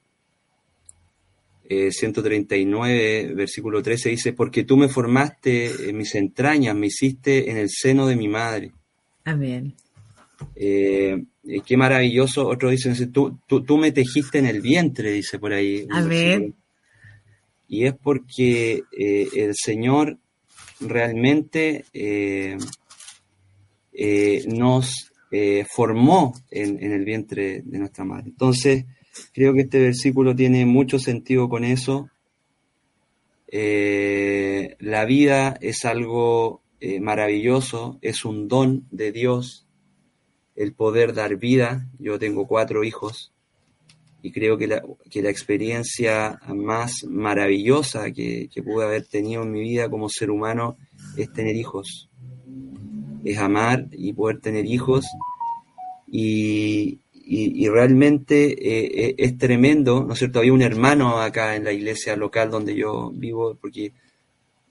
139, versículo 13, dice, porque tú me formaste en mis entrañas, me hiciste en el seno de mi madre. Amén. Eh, qué maravilloso. Otro dice, tú, tú, me tejiste en el vientre, dice por ahí. Amén. Y es porque eh, el Señor realmente eh, nos formó en, el vientre de nuestra madre. Entonces, creo que este versículo tiene mucho sentido con eso. la vida es algo maravilloso, es un don de Dios el poder dar vida. Yo tengo cuatro hijos y creo que la, que la experiencia más maravillosa que, pude haber tenido en mi vida como ser humano es tener hijos. Es amar y poder tener hijos. Y, realmente eh, eh, es tremendo, ¿no es cierto? Había un hermano acá en la iglesia local donde yo vivo, porque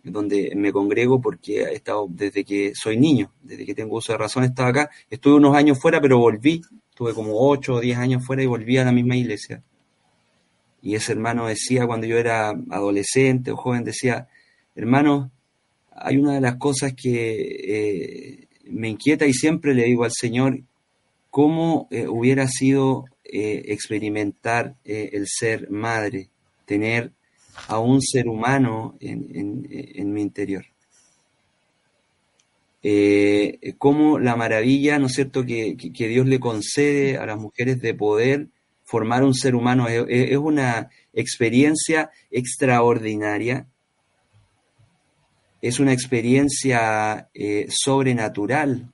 donde me congrego porque he estado desde que soy niño, desde que tengo uso de razón, he estado acá. Estuve unos años fuera, pero volví. Estuve como 8 o 10 años fuera y volví a la misma iglesia. Y ese hermano decía cuando yo era adolescente o joven, decía, hermano, hay una de las cosas que eh, me inquieta y siempre le digo al Señor, ¿cómo eh, hubiera sido eh, experimentar el ser madre, tener a un ser humano en, mi interior. Como la maravilla, ¿no es cierto?, que, Dios le concede a las mujeres de poder formar un ser humano es, una experiencia extraordinaria, es una experiencia eh, sobrenatural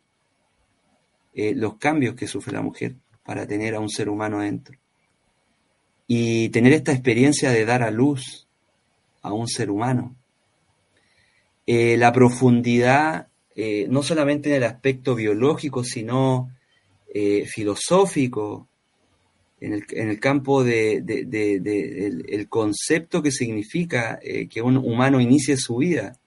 eh, los cambios que sufre la mujer para tener a un ser humano dentro. Y tener esta experiencia de dar a luz, a un ser humano. Eh, la profundidad, no solamente en el aspecto biológico, sino filosófico, en el, campo del de, el concepto que significa que un humano inicie su vida,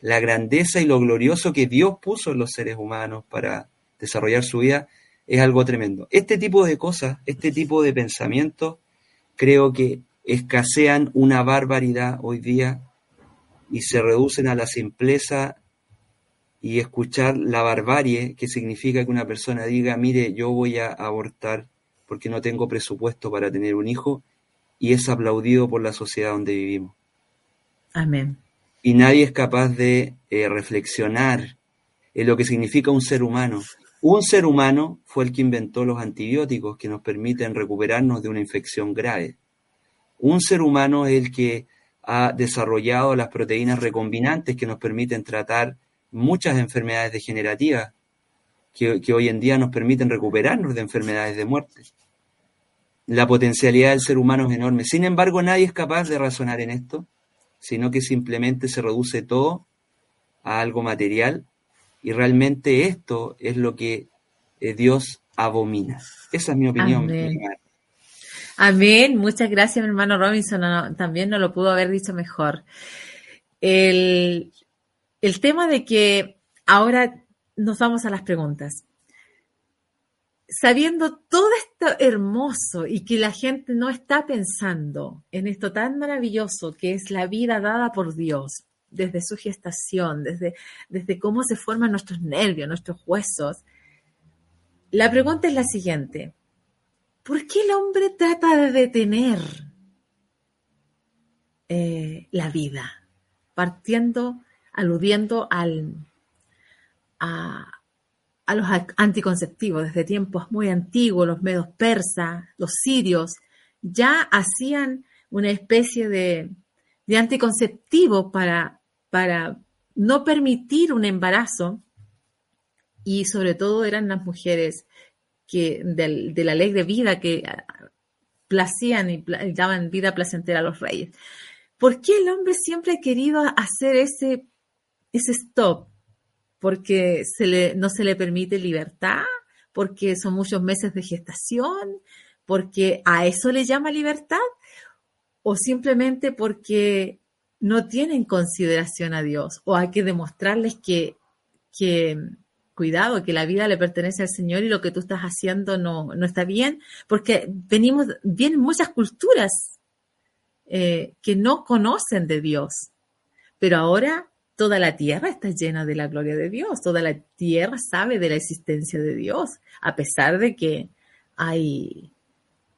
la grandeza y lo glorioso que Dios puso en los seres humanos para desarrollar su vida, es algo tremendo. Este tipo de cosas, este tipo de pensamientos, creo que escasean una barbaridad hoy día y se reducen a la simpleza y escuchar la barbarie que significa que una persona diga, mire, yo voy a abortar porque no tengo presupuesto para tener un hijo y es aplaudido por la sociedad donde vivimos. Amén. Y nadie es capaz de eh, reflexionar en lo que significa un ser humano. Un ser humano fue el que inventó los antibióticos que nos permiten recuperarnos de una infección grave. Un ser humano es el que ha desarrollado las proteínas recombinantes que nos permiten tratar muchas enfermedades degenerativas que, hoy en día nos permiten recuperarnos de enfermedades de muerte. La potencialidad del ser humano es enorme. Sin embargo, nadie es capaz de razonar en esto, sino que simplemente se reduce todo a algo material y realmente esto es lo que eh, Dios abomina. Esa es mi opinión. Amén. Muchas gracias, mi hermano Robinson. también no lo pudo haber dicho mejor. El, el tema de que ahora nos vamos a las preguntas. Sabiendo todo hermoso y que la gente no está pensando en esto tan maravilloso que es la vida dada por Dios, desde su gestación, desde, desde cómo se forman nuestros nervios, nuestros huesos, la pregunta es la siguiente. ¿Por qué el hombre trata de detener eh, la vida? Partiendo, aludiendo al, los anticonceptivos. Desde tiempos muy antiguos, los medos persas, los sirios, ya hacían una especie de, de anticonceptivo para, para no permitir un embarazo y sobre todo eran las mujeres que de, la ley de vida que placían y daban vida placentera a los reyes. ¿Por qué el hombre siempre ha querido hacer ese, ese stop? Porque no se le permite libertad, porque son muchos meses de gestación, porque a eso le llama libertad, o simplemente porque no tienen consideración a Dios, o hay que demostrarles que, que cuidado, que la vida le pertenece al Señor y lo que tú estás haciendo no, no está bien, porque venimos, vienen muchas culturas eh, que no conocen de Dios. Pero ahora toda la tierra está llena de la gloria de Dios, toda la tierra sabe de la existencia de Dios, a pesar de que hay,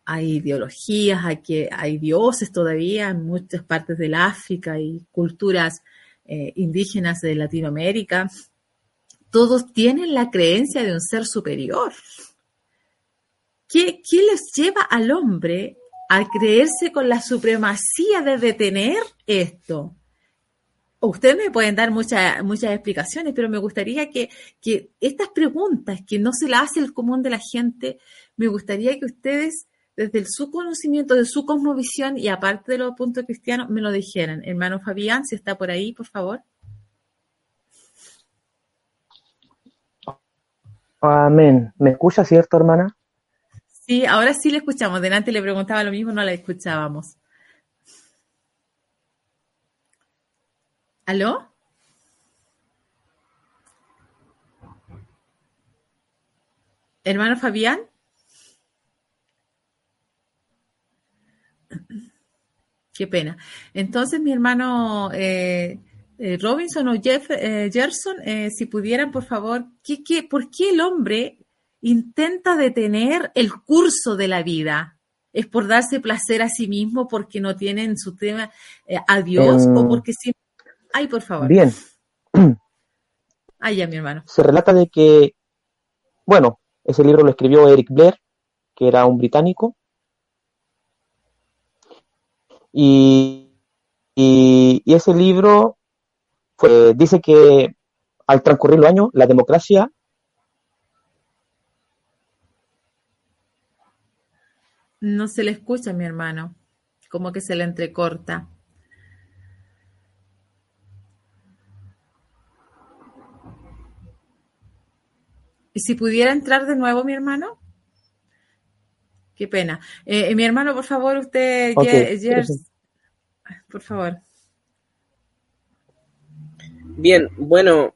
hay ideologías, hay, que, hay dioses todavía en muchas partes del África y culturas eh, indígenas de Latinoamérica. Todos tienen la creencia de un ser superior. ¿Qué, qué les lleva al hombre a creerse con la supremacía de detener esto? Ustedes me pueden dar muchas muchas explicaciones, pero me gustaría que, que estas preguntas que no se las hace el común de la gente, me gustaría que ustedes, desde su conocimiento, de su cosmovisión y aparte de los puntos cristianos, me lo dijeran. Hermano Fabián, si está por ahí, por favor. Amén. ¿Me escucha, cierto, hermana? Sí, ahora sí le escuchamos. Delante le preguntaba lo mismo, no la escuchábamos. ¿Aló? Hermano Fabián. Qué pena. Entonces, mi hermano eh, eh, Robinson o Jeff, eh, Gerson, si pudieran, por favor, ¿qué, qué, por qué el hombre intenta detener el curso de la vida? ¿Es por darse placer a sí mismo porque no tiene en su tema a Dios o porque sí? Ay, por favor. Bien. Ay, ya, mi hermano. Se relata de que, bueno, ese libro lo escribió Eric Blair, que era un británico, y, ese libro dice que al transcurrir los años, la democracia No se le escucha, mi hermano. Como que se le entrecorta. ¿Y si pudiera entrar de nuevo, mi hermano? Qué pena. Eh, eh, mi hermano, por favor, usted, por favor. Bien, bueno,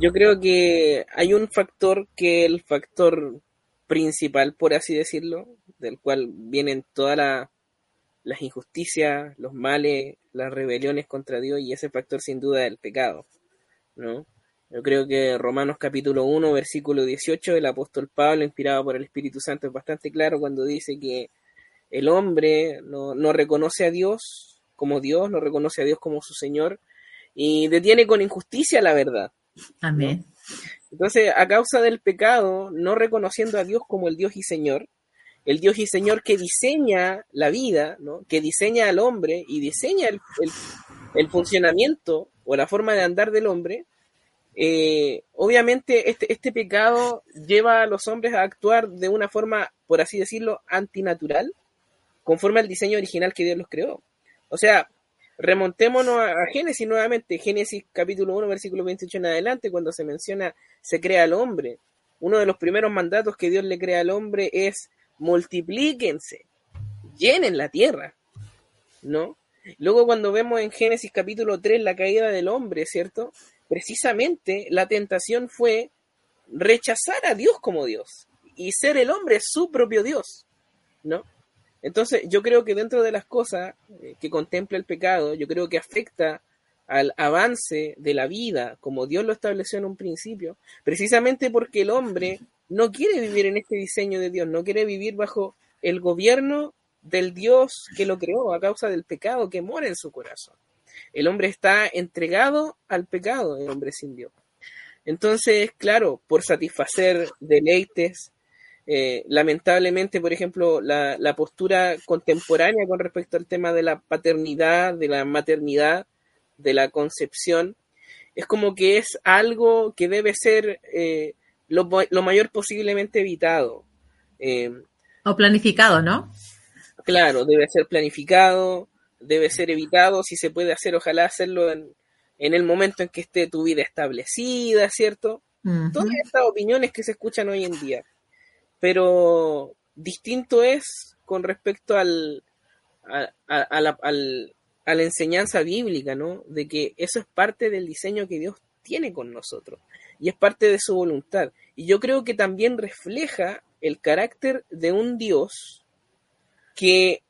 yo creo que hay un factor que el factor principal, por así decirlo, del cual vienen todas las injusticias, los males, las rebeliones contra Dios, y ese factor sin duda es el pecado, ¿no? Yo creo que Romanos capítulo 1, versículo 18, el apóstol Pablo, inspirado por el Espíritu Santo, es bastante claro cuando dice que el hombre no, no reconoce a Dios como Dios, no reconoce a Dios como su Señor y detiene con injusticia la verdad. Amén. Entonces, a causa del pecado, no reconociendo a Dios como el Dios y Señor, el Dios y Señor que diseña la vida, ¿no? que diseña al hombre y diseña el, el funcionamiento o la forma de andar del hombre, eh, obviamente este, este pecado lleva a los hombres a actuar de una forma, por así decirlo, antinatural, conforme al diseño original que Dios los creó. O sea, remontémonos a, Génesis nuevamente, Génesis capítulo 1, versículo 28 en adelante, cuando se menciona se crea al hombre. Uno de los primeros mandatos que Dios le crea al hombre es multiplíquense, llenen la tierra, ¿no? Luego cuando vemos en Génesis capítulo 3 la caída del hombre, ¿cierto? Precisamente la tentación fue rechazar a Dios como Dios y ser el hombre su propio Dios, ¿no? Entonces, yo creo que dentro de las cosas eh, que contempla el pecado, yo creo que afecta al avance de la vida como Dios lo estableció en un principio, precisamente porque el hombre no quiere vivir en este diseño de Dios, no quiere vivir bajo el gobierno del Dios que lo creó a causa del pecado que mora en su corazón. El hombre está entregado al pecado, el hombre sin Dios. Entonces, claro, por satisfacer deleites, eh, lamentablemente, por ejemplo, la, postura contemporánea con respecto al tema de la paternidad, de la maternidad, de la concepción, es como que es algo que debe ser eh, lo, mayor posiblemente evitado. Eh, o planificado, ¿no? Claro, debe ser planificado, debe ser evitado, si se puede hacer, ojalá hacerlo en, en el momento en que esté tu vida establecida, ¿cierto? Todas estas opiniones que se escuchan hoy en día. Pero distinto es con respecto al, a, la, a la enseñanza bíblica, ¿no? De que eso es parte del diseño que Dios tiene con nosotros y es parte de su voluntad. Y yo creo que también refleja el carácter de un Dios que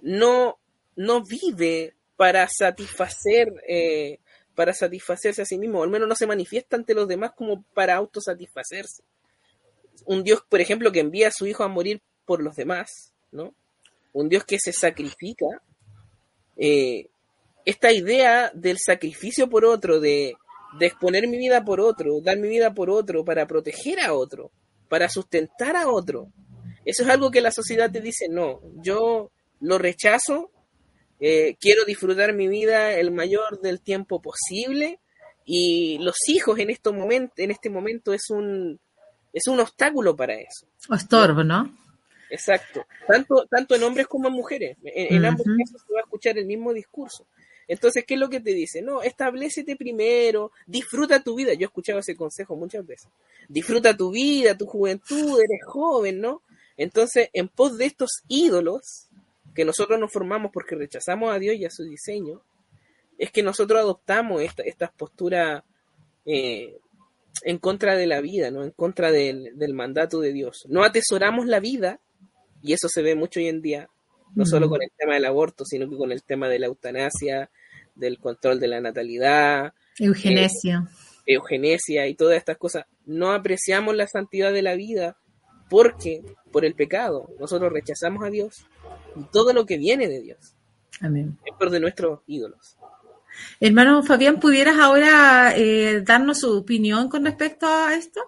no no vive para satisfacer, eh, para satisfacerse a sí mismo, al menos no se manifiesta ante los demás como para autosatisfacerse. Un Dios, por ejemplo, que envía a su hijo a morir por los demás, ¿no? Un Dios que se sacrifica. Eh, esta idea del sacrificio por otro, de, de exponer mi vida por otro, dar mi vida por otro, para proteger a otro, para sustentar a otro, eso es algo que la sociedad te dice, no, yo lo rechazo, eh, quiero disfrutar mi vida el mayor del tiempo posible y los hijos en, este momento, en este momento es un, es un obstáculo para eso. O estorbo, ¿no? Exacto, tanto, tanto en hombres como en mujeres. En, ambos casos se va a escuchar el mismo discurso. Entonces, ¿qué es lo que te dice? No, establecete primero, disfruta tu vida. Yo he escuchado ese consejo muchas veces. Disfruta tu vida, tu juventud, eres joven, ¿no? Entonces, en pos de estos ídolos que nosotros nos formamos porque rechazamos a Dios y a su diseño, es que nosotros adoptamos esta, estas posturas eh, en contra de la vida, ¿no? en contra del, mandato de Dios. No atesoramos la vida, y eso se ve mucho hoy en día, no solo con el tema del aborto, sino que con el tema de la eutanasia, del control de la natalidad. Eugenesia. Eh, eugenesia y todas estas cosas. No apreciamos la santidad de la vida porque por el pecado nosotros rechazamos a Dios y todo lo que viene de Dios. Amén. Es por de nuestros ídolos. Hermano Fabián, ¿pudieras ahora eh, darnos su opinión con respecto a esto?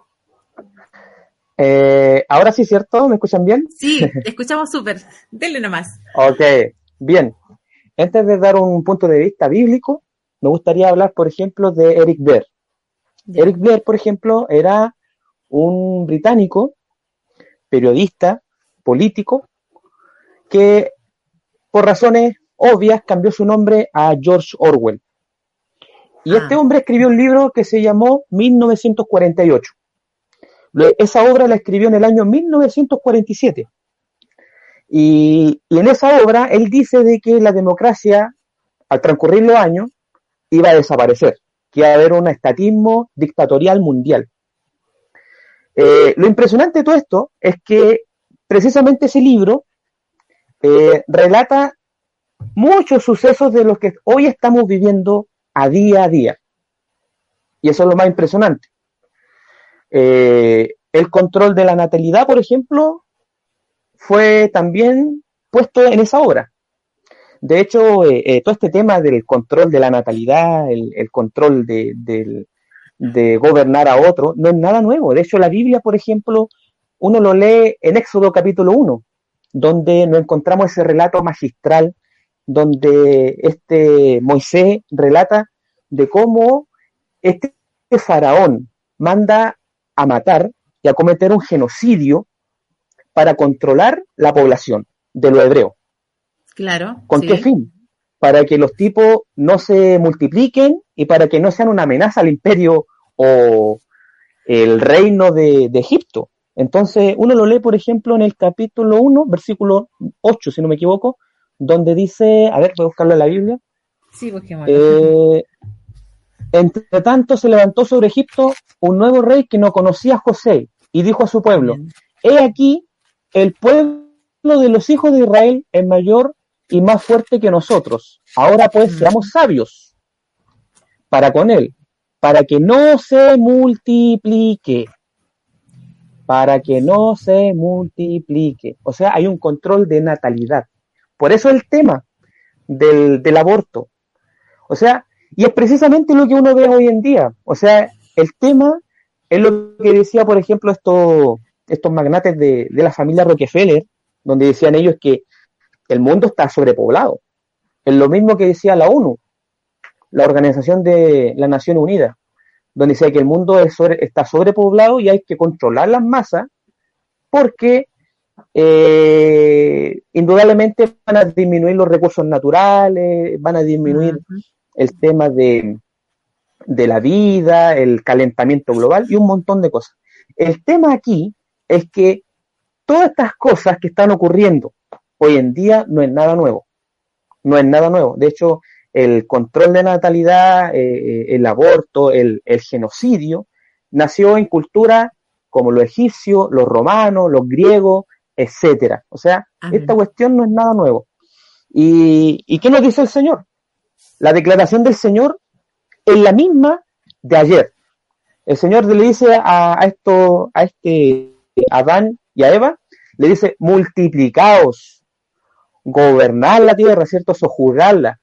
Eh, ahora sí, ¿cierto? ¿Me escuchan bien? Sí, te escuchamos súper. Denle nomás. Ok, bien. Antes de dar un punto de vista bíblico, me gustaría hablar, por ejemplo, de Eric Blair. Eric Blair, por ejemplo, era un británico periodista, político, que por razones obvias cambió su nombre a George Orwell. Y este ah. hombre escribió un libro que se llamó 1948. Esa obra la escribió en el año 1947. Y, y, en esa obra él dice de que la democracia, al transcurrir los años, iba a desaparecer, que iba a haber un estatismo dictatorial mundial. Eh, lo impresionante de todo esto es que precisamente ese libro eh, relata muchos sucesos de los que hoy estamos viviendo a día a día. Y eso es lo más impresionante. Eh, el control de la natalidad, por ejemplo, fue también puesto en esa obra. De hecho, todo este tema del control de la natalidad, el, control del, de gobernar a otro, no es nada nuevo. De hecho, la Biblia, por ejemplo, uno lo lee en Éxodo capítulo 1, donde nos encontramos ese relato magistral, donde este Moisés relata de cómo este faraón manda a matar y a cometer un genocidio para controlar la población de los hebreos. Claro. ¿Con qué fin? para que los tipos no se multipliquen y para que no sean una amenaza al imperio o el reino de, Egipto. Entonces, uno lo lee, por ejemplo, en el capítulo 1, versículo 8, si no me equivoco, donde dice, a ver, voy a buscarlo en la Biblia. Sí, eh, entre tanto se levantó sobre Egipto un nuevo rey que no conocía a José y dijo a su pueblo, he aquí, el pueblo de los hijos de Israel es mayor y más fuerte que nosotros. Ahora pues seamos sabios para con él, para que no se multiplique, para que no se multiplique. O sea, hay un control de natalidad. Por eso el tema del, del aborto. O sea, y es precisamente lo que uno ve hoy en día. O sea, el tema es lo que decía, por ejemplo, estos, estos magnates de, de la familia Rockefeller, donde decían ellos que el mundo está sobrepoblado. Es lo mismo que decía la ONU, la Organización de la Naciones Unidas, donde decía que el mundo está sobrepoblado y hay que controlar las masas porque eh, indudablemente van a disminuir los recursos naturales, van a disminuir el tema de, de la vida, el calentamiento global y un montón de cosas. El tema aquí es que todas estas cosas que están ocurriendo hoy en día no es nada nuevo. No es nada nuevo. De hecho, el control de natalidad, eh, eh, el aborto, el, genocidio, nació en cultura como los egipcios, los romanos, los griegos, etcétera. O sea, esta cuestión no es nada nuevo. ¿Y, ¿Y qué nos dice el Señor? La declaración del Señor es la misma de ayer. El Señor le dice a, esto, a este Adán y a Eva, le dice, multiplicaos, gobernar la tierra, ¿cierto? Sojuzgarla.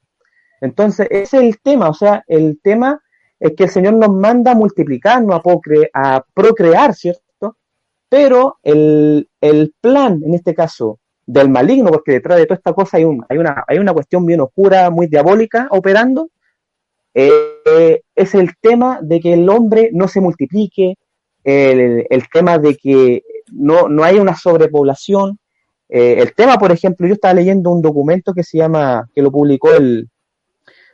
Entonces, ese es el tema, o sea, el tema es que el Señor nos manda a multiplicarnos, a, a procrear, ¿cierto? Pero el, plan, en este caso, del maligno, porque detrás de toda esta cosa hay, hay, una, hay una cuestión bien oscura, muy diabólica operando, eh, es el tema de que el hombre no se multiplique, el, tema de que no, no haya una sobrepoblación, eh, el tema, por ejemplo, yo estaba leyendo un documento que se llama, que lo publicó el,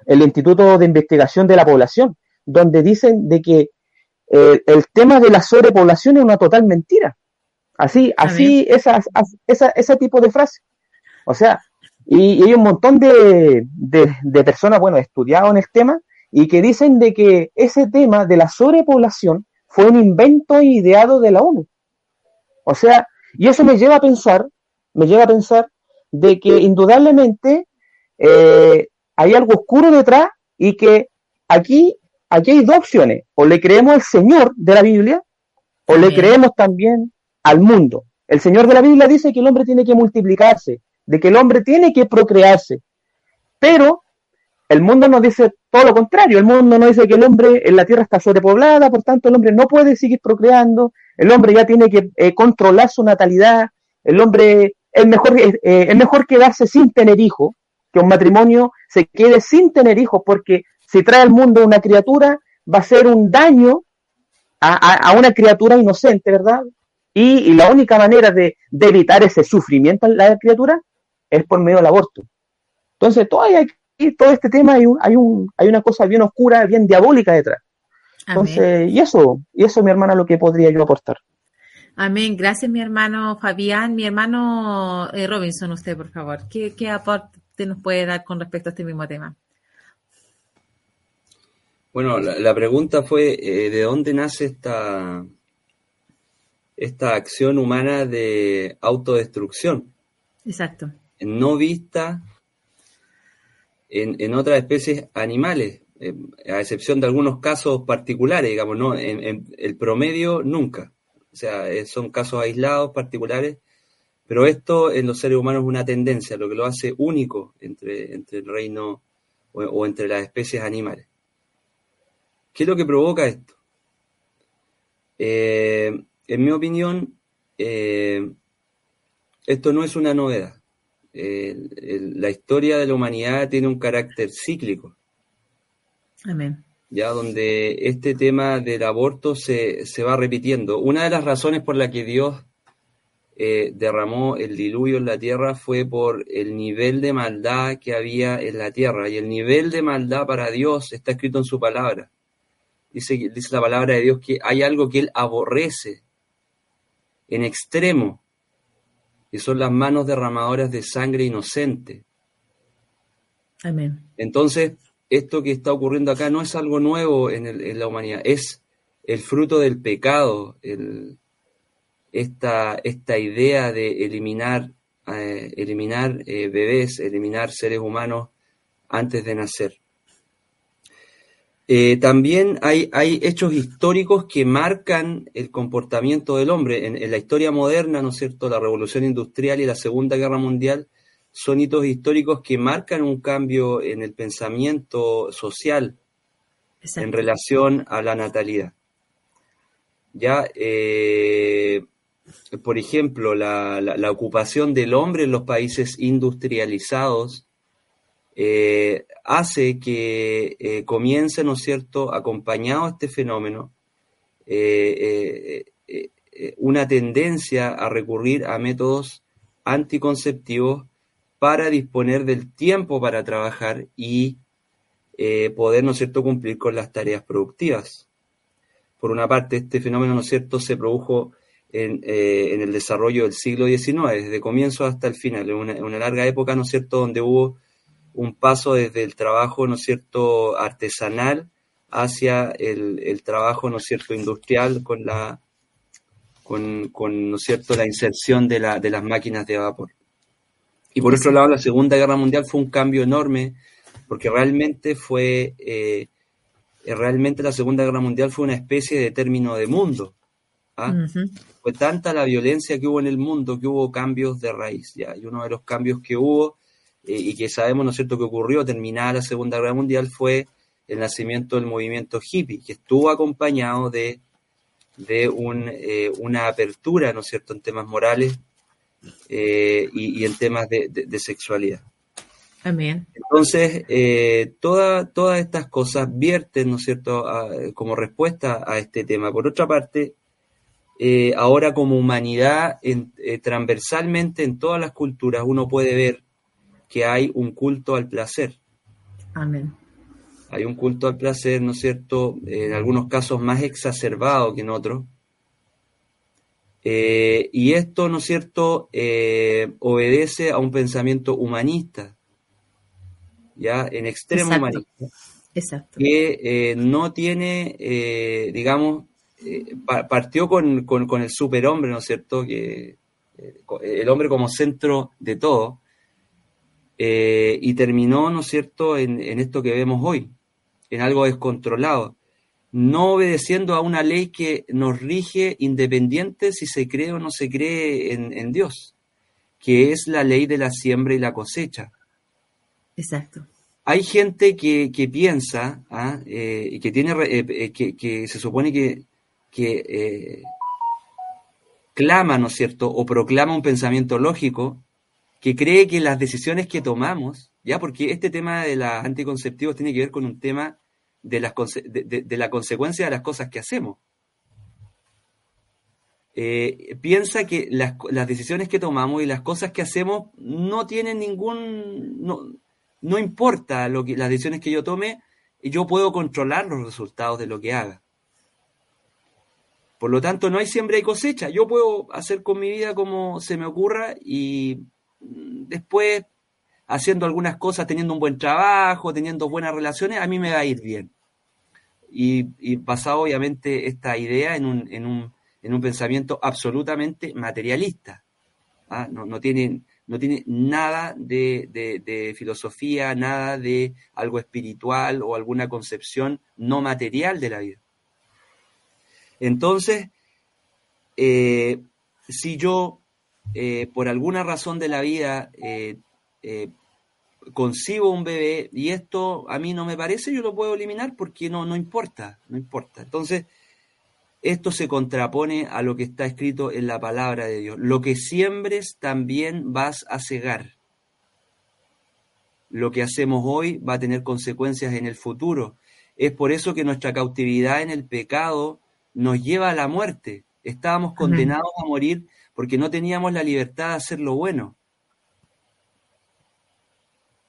el Instituto de Investigación de la Población, donde dicen de que eh, el tema de la sobrepoblación es una total mentira. Así, así, esa, esa, ese tipo de frase. O sea, y, hay un montón de, de, personas, bueno, estudiado en el tema, y que dicen de que ese tema de la sobrepoblación fue un invento ideado de la ONU. O sea, y eso me lleva a pensar, me lleva a pensar de que indudablemente eh, hay algo oscuro detrás y que aquí, aquí hay dos opciones. O le creemos al Señor de la Biblia o le creemos también al mundo. El Señor de la Biblia dice que el hombre tiene que multiplicarse, de que el hombre tiene que procrearse. Pero el mundo nos dice todo lo contrario. El mundo nos dice que el hombre en la tierra está sobrepoblada, por tanto el hombre no puede seguir procreando. El hombre ya tiene que eh, controlar su natalidad. El hombre es mejor, eh, es mejor quedarse sin tener hijos que un matrimonio se quede sin tener hijos, porque si trae al mundo una criatura, va a ser un daño a, una criatura inocente, ¿verdad? Y, la única manera de, evitar ese sufrimiento en la criatura es por medio del aborto. Entonces, todavía hay, todo este tema hay, un, hay, un, hay una cosa bien oscura, bien diabólica detrás. Entonces, y eso, y eso, mi hermana, lo que podría yo aportar. Amén. Gracias, mi hermano Fabián. Mi hermano eh, Robinson, usted, por favor. ¿Qué, qué aporte nos puede dar con respecto a este mismo tema? Bueno, la, pregunta fue, eh, ¿de dónde nace esta, esta acción humana de autodestrucción? Exacto. No vista en, otras especies animales, eh, a excepción de algunos casos particulares, digamos, ¿no? En, el promedio nunca. O sea, eh, son casos aislados, particulares, pero esto en los seres humanos es una tendencia, lo que lo hace único entre, entre el reino o, entre las especies animales. ¿Qué es lo que provoca esto? Eh, en mi opinión, eh, esto no es una novedad. la historia de la humanidad tiene un carácter cíclico. Amén. Ya donde este tema del aborto se, se va repitiendo. Una de las razones por la que Dios eh, derramó el diluvio en la tierra fue por el nivel de maldad que había en la tierra. Y el nivel de maldad para Dios está escrito en su palabra. Dice, dice la palabra de Dios que hay algo que Él aborrece en extremo, y son las manos derramadoras de sangre inocente. Amén. Entonces, esto que está ocurriendo acá no es algo nuevo en, en la humanidad, es el fruto del pecado, el, esta, esta idea de eliminar, eh, eliminar eh, bebés, eliminar seres humanos antes de nacer. Eh, también hay, hay, hechos históricos que marcan el comportamiento del hombre. En, la historia moderna, ¿no es cierto?, la revolución industrial y la Segunda Guerra Mundial son hitos históricos que marcan un cambio en el pensamiento social en relación a la natalidad. Ya, por ejemplo, la, ocupación del hombre en los países industrializados eh, hace que eh, comience, ¿no es cierto?, acompañado a este fenómeno, eh, una tendencia a recurrir a métodos anticonceptivos para disponer del tiempo para trabajar y poder, ¿no es cierto?, cumplir con las tareas productivas. Por una parte, este fenómeno, ¿no es cierto?, se produjo eh, en, el desarrollo del siglo XIX, desde comienzo hasta el final, en una, larga época, ¿no es cierto?, donde hubo un paso desde el trabajo, ¿no es cierto?, artesanal hacia el, trabajo, ¿no es cierto?, industrial con la, con, ¿no es cierto?, la inserción de, la, de las máquinas de vapor. Y por otro lado, la Segunda Guerra Mundial fue un cambio enorme, porque realmente fue, eh, realmente la Segunda Guerra Mundial fue una especie de término de mundo. ¿ah? Fue tanta la violencia que hubo en el mundo que hubo cambios de raíz. ¿ya? Y uno de los cambios que hubo eh, y que sabemos, ¿no es cierto?, que ocurrió terminada la Segunda Guerra Mundial fue el nacimiento del movimiento hippie, que estuvo acompañado de, de un, eh, una apertura, ¿no es cierto?, en temas morales eh, y, en temas de, sexualidad. También. Entonces, todas estas cosas vierten, ¿no es cierto?, como respuesta a este tema. Por otra parte, ahora como humanidad, transversalmente en todas las culturas, uno puede ver que hay un culto al placer. Amén. Hay un culto al placer, ¿no es cierto? En algunos casos más exacerbado que en otros. Eh, y esto, ¿no es cierto?, eh, obedece a un pensamiento humanista, ya en extremo humanista, Exacto. que eh, no tiene, digamos, partió con, con, el superhombre, ¿no es cierto?, que el hombre como centro de todo, eh, y terminó, ¿no es cierto?, en, esto que vemos hoy, en algo descontrolado, no obedeciendo a una ley que nos rige independiente si se cree o no se cree en, Dios, que es la ley de la siembra y la cosecha. Exacto. Hay gente que, piensa, ¿ah? eh, que, tiene, eh, que, se supone que, que clama, ¿no es cierto?, o proclama un pensamiento lógico, que cree que las decisiones que tomamos, ya porque este tema de los anticonceptivos tiene que ver con un tema de, las, de, la consecuencia de las cosas que hacemos. Eh, piensa que las, decisiones que tomamos y las cosas que hacemos no tienen ningún, no, no importa lo que, las decisiones que yo tome, yo puedo controlar los resultados de lo que haga. Por lo tanto, no hay siembra y cosecha. Yo puedo hacer con mi vida como se me ocurra y después haciendo algunas cosas, teniendo un buen trabajo, teniendo buenas relaciones, a mí me va a ir bien. Y, y basado obviamente esta idea en un, en un, en un pensamiento absolutamente materialista. ¿ah? No, no, tiene, no tiene nada de, de, filosofía, nada de algo espiritual o alguna concepción no material de la vida. Entonces, eh, si yo eh, por alguna razón de la vida eh, concibo un bebé y esto a mí no me parece, yo lo puedo eliminar porque no, no importa, no importa. Entonces, esto se contrapone a lo que está escrito en la palabra de Dios. Lo que siembres también vas a cegar. Lo que hacemos hoy va a tener consecuencias en el futuro. Es por eso que nuestra cautividad en el pecado nos lleva a la muerte. Estábamos condenados a morir porque no teníamos la libertad de hacer lo bueno.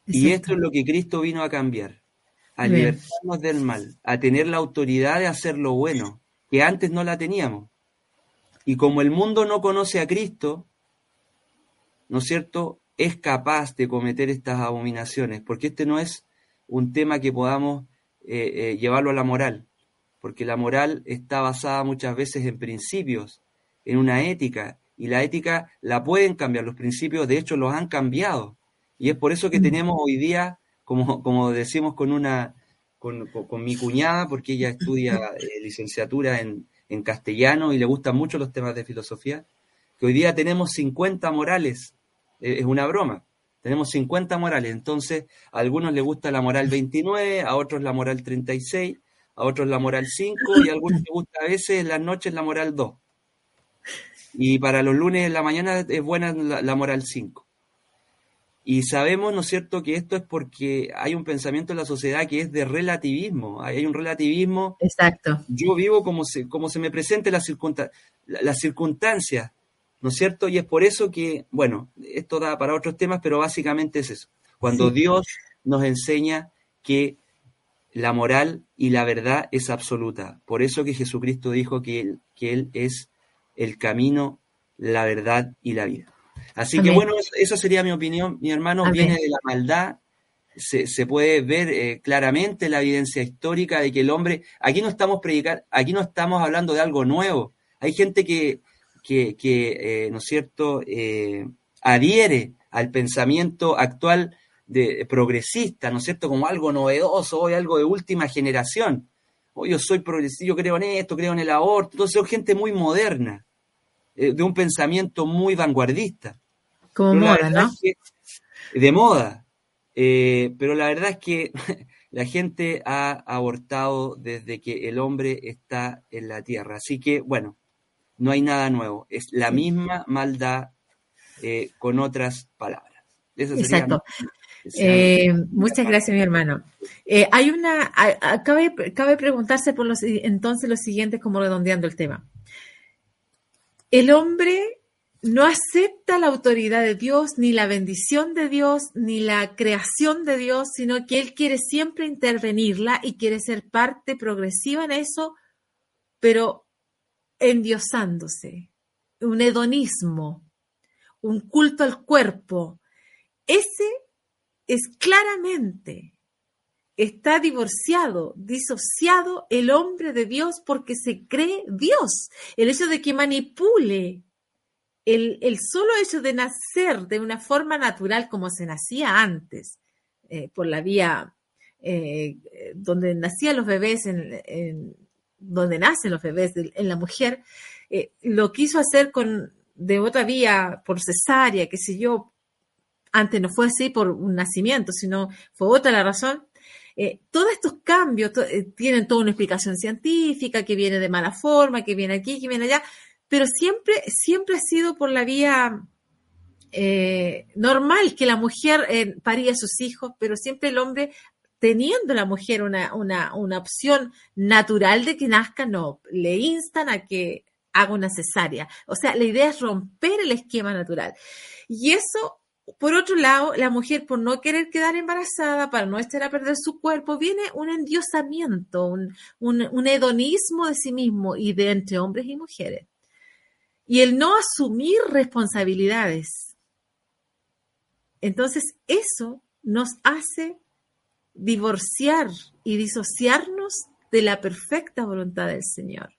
Y esto es lo que Cristo vino a cambiar, a libertarnos del mal, a tener la autoridad de hacer lo bueno, que antes no la teníamos. Y como el mundo no conoce a Cristo, ¿no es cierto?, es capaz de cometer estas abominaciones, porque este no es un tema que podamos eh, eh, llevarlo a la moral, porque la moral está basada muchas veces en principios, en una ética, y la ética la pueden cambiar, los principios de hecho los han cambiado. Y es por eso que mm. tenemos hoy día, como, como decimos con una con, mi cuñada, porque ella estudia eh, licenciatura en, en, castellano y le gustan mucho los temas de filosofía, que hoy día tenemos 50 morales, eh, es una broma, tenemos 50 morales, entonces a algunos les gusta la moral 29, a otros la moral 36, a otros la moral 5 y a algunos les gusta a veces en las noches la moral 2. Y para los lunes en la mañana es buena la, moral 5. Y sabemos, ¿no es cierto?, que esto es porque hay un pensamiento en la sociedad que es de relativismo. Hay un relativismo. Exacto. Yo vivo como se, como se me presente las la, circunstancias, ¿no es cierto? Y es por eso que, bueno, esto da para otros temas, pero básicamente es eso. Cuando Dios nos enseña que la moral y la verdad es absoluta. Por eso que Jesucristo dijo que que él es el camino, la verdad y la vida. Así que bueno, eso, sería mi opinión, mi hermano, viene de la maldad, se, puede ver eh, claramente la evidencia histórica de que el hombre, aquí no estamos predicar, aquí no estamos hablando de algo nuevo. Hay gente que, que, que eh, ¿no es cierto?, eh, adhiere al pensamiento actual de progresista, ¿no es cierto? Como algo novedoso, hoy algo de última generación. Hoy yo soy progresista, yo creo en esto, creo en el aborto. Entonces, soy gente muy moderna, eh, de un pensamiento muy vanguardista. Como moda, ¿no? de moda. Eh, pero la verdad es que la gente ha abortado desde que el hombre está en la tierra. Así que, bueno, no hay nada nuevo. Es la misma maldad eh, con otras palabras. Exacto. Eh, muchas gracias, mi hermano. Eh, hay una, cabe, cabe preguntarse por los, entonces lo siguiente, como redondeando el tema. El hombre no acepta la autoridad de Dios, ni la bendición de Dios, ni la creación de Dios, sino que él quiere siempre intervenirla y quiere ser parte progresiva en eso, pero endiosándose, un hedonismo, un culto al cuerpo. Ese es claramente, está divorciado, disociado el hombre de Dios porque se cree Dios. El hecho de que manipule el, solo hecho de nacer de una forma natural como se nacía antes, eh, por la vía eh, donde nacían los bebés, en, donde nacen los bebés en la mujer, eh, lo quiso hacer con de otra vía, por cesárea, qué sé yo. Antes no fue así por un nacimiento, sino fue otra la razón. todos estos cambios tienen toda una explicación científica que viene de mala forma, que viene aquí, que viene allá, pero siempre, siempre ha sido por la vía eh, normal que la mujer eh, paría a sus hijos, pero siempre el hombre, teniendo la mujer una, una, una opción natural de que nazca, no, le instan a que haga una cesárea. O sea, la idea es romper el esquema natural. Y eso por otro lado, la mujer, por no querer quedar embarazada, para no estar a perder su cuerpo, viene un endiosamiento, un, un, un, hedonismo de sí mismo y de entre hombres y mujeres y el no asumir responsabilidades. Entonces, eso nos hace divorciar y disociarnos de la perfecta voluntad del Señor.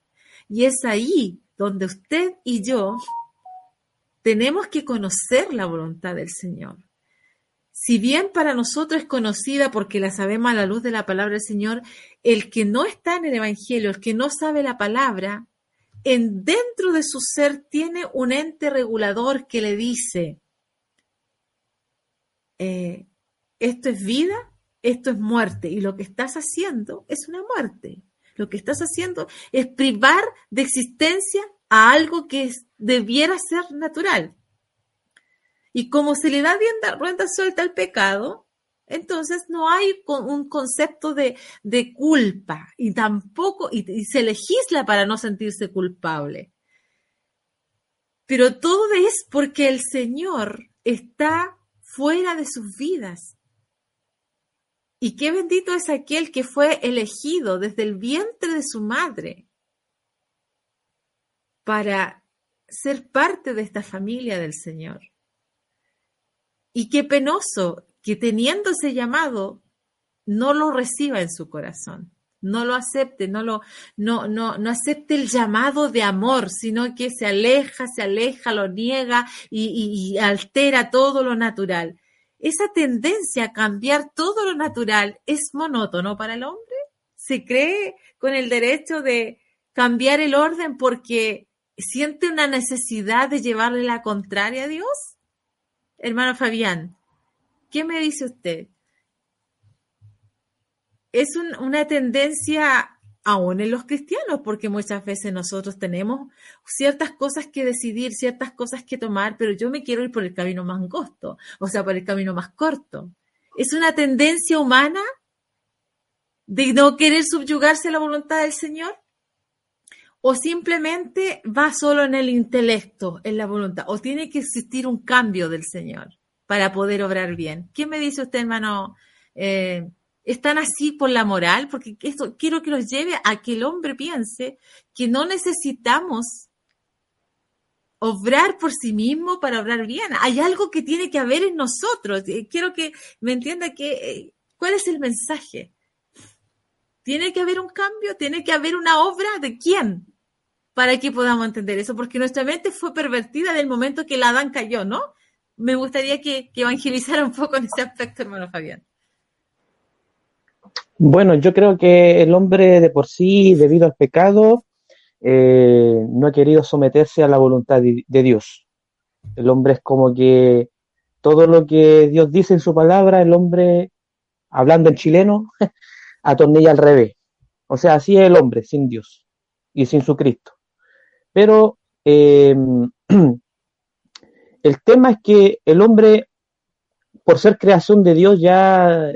Y es ahí donde usted y yo tenemos que conocer la voluntad del Señor. Si bien para nosotros es conocida porque la sabemos a la luz de la palabra del Señor, el que no está en el Evangelio, el que no sabe la palabra, en dentro de su ser tiene un ente regulador que le dice, eh, esto es vida, esto es muerte, y lo que estás haciendo es una muerte. Lo que estás haciendo es privar de existencia a algo que debiera ser natural. Y como se le da rienda suelta al pecado, entonces no hay un concepto de, culpa y tampoco, y, se legisla para no sentirse culpable. Pero todo es porque el Señor está fuera de sus vidas. Y qué bendito es aquel que fue elegido desde el vientre de su madre para ser parte de esta familia del Señor. Y qué penoso que teniendo ese llamado, no lo reciba en su corazón, no lo acepte, no, lo, no, no, no acepte el llamado de amor, sino que se aleja, se aleja, lo niega y, y altera todo lo natural. Esa tendencia a cambiar todo lo natural es monótono para el hombre. Se cree con el derecho de cambiar el orden porque siente una necesidad de llevarle la contraria a Dios. Hermano Fabián, ¿Qué me dice usted? Es una tendencia aún en los cristianos, porque muchas veces nosotros tenemos ciertas cosas que decidir, ciertas cosas que tomar, pero yo me quiero ir por el camino más angosto, o sea, por el camino más corto. Es una tendencia humana de no querer subyugarse a la voluntad del Señor. O simplemente va solo en el intelecto, en la voluntad, o tiene que existir un cambio del Señor para poder obrar bien. ¿Qué me dice usted, hermano? Eh, ¿Están así por la moral? Porque esto quiero que los lleve a que el hombre piense que no necesitamos obrar por sí mismo para obrar bien. Hay algo que tiene que haber en nosotros. Eh, quiero que me entienda que, eh, cuál es el mensaje. Tiene que haber un cambio, tiene que haber una obra de quién para que podamos entender eso, porque nuestra mente fue pervertida del momento que el Adán cayó, ¿no? me gustaría que, evangelizara un poco en ese aspecto, hermano Fabián. Bueno, yo creo que el hombre de por sí, debido al pecado, eh, no ha querido someterse a la voluntad de, Dios. El hombre es como que todo lo que Dios dice en su palabra, el hombre, hablando en chileno, atornilla al revés. O sea, así es el hombre, sin Dios y sin su Cristo. Pero eh, el tema es que el hombre, por ser creación de Dios, ya,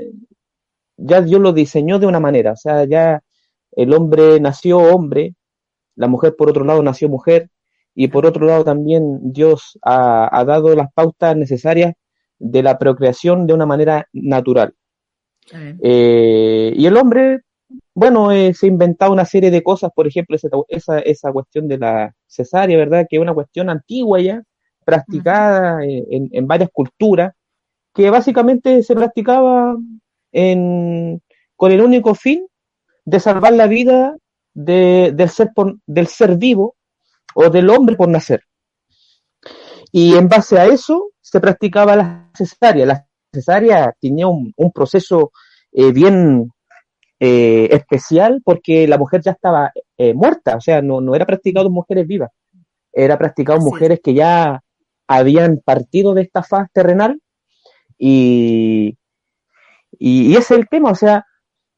ya Dios lo diseñó de una manera. O sea, ya el hombre nació hombre, la mujer por otro lado nació mujer, y por otro lado también Dios ha, dado las pautas necesarias de la procreación de una manera natural. Eh, y el hombre, bueno, eh, se ha inventado una serie de cosas, por ejemplo, esa, esa, cuestión de la cesárea, ¿verdad? Que es una cuestión antigua ya, practicada en, varias culturas, que básicamente se practicaba con el único fin de salvar la vida del, ser del ser vivo o del hombre por nacer. Y en base a eso se practicaba la cesárea. La cesárea tenía un, proceso eh, bien eh, especial porque la mujer ya estaba eh, muerta, o sea, no, no era practicado en mujeres vivas, era practicado en mujeres que ya habían partido de esta faz terrenal y, y, ese es el tema, o sea,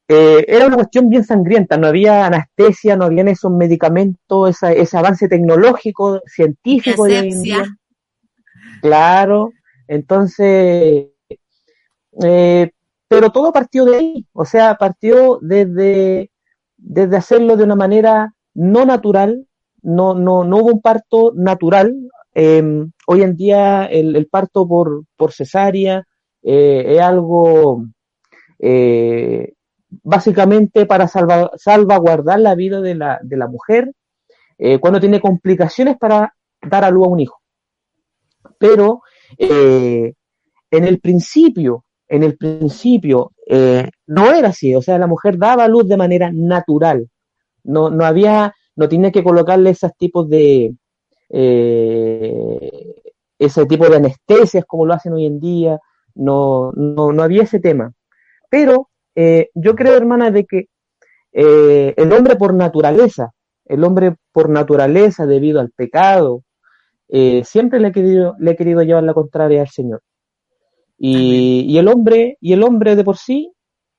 eh, era una cuestión bien sangrienta, no había anestesia, no habían esos medicamentos, ese avance tecnológico, científico de hoy Claro, entonces, eh, pero todo partió de ahí, o sea, partió desde, desde hacerlo de una manera no natural, no, no, no hubo un parto natural, Em, hoy en día el, parto por, por cesárea eh, es algo eh, básicamente para salvaguardar la vida de la, de la mujer eh, cuando tiene complicaciones para dar a luz a un hijo. Pero en el principio, en el principio no era así, o sea, la mujer daba luz de manera natural, no, no había, no tenía que colocarle esos tipos de, eh, ese tipo de anestesias como lo hacen hoy en día, no, no, no había ese tema. Pero eh, yo creo, hermana, de que eh, el hombre por naturaleza, el hombre por naturaleza debido al pecado, siempre le he, querido, le he querido llevar la contraria al Señor. Y, y, el hombre, y el hombre de por sí,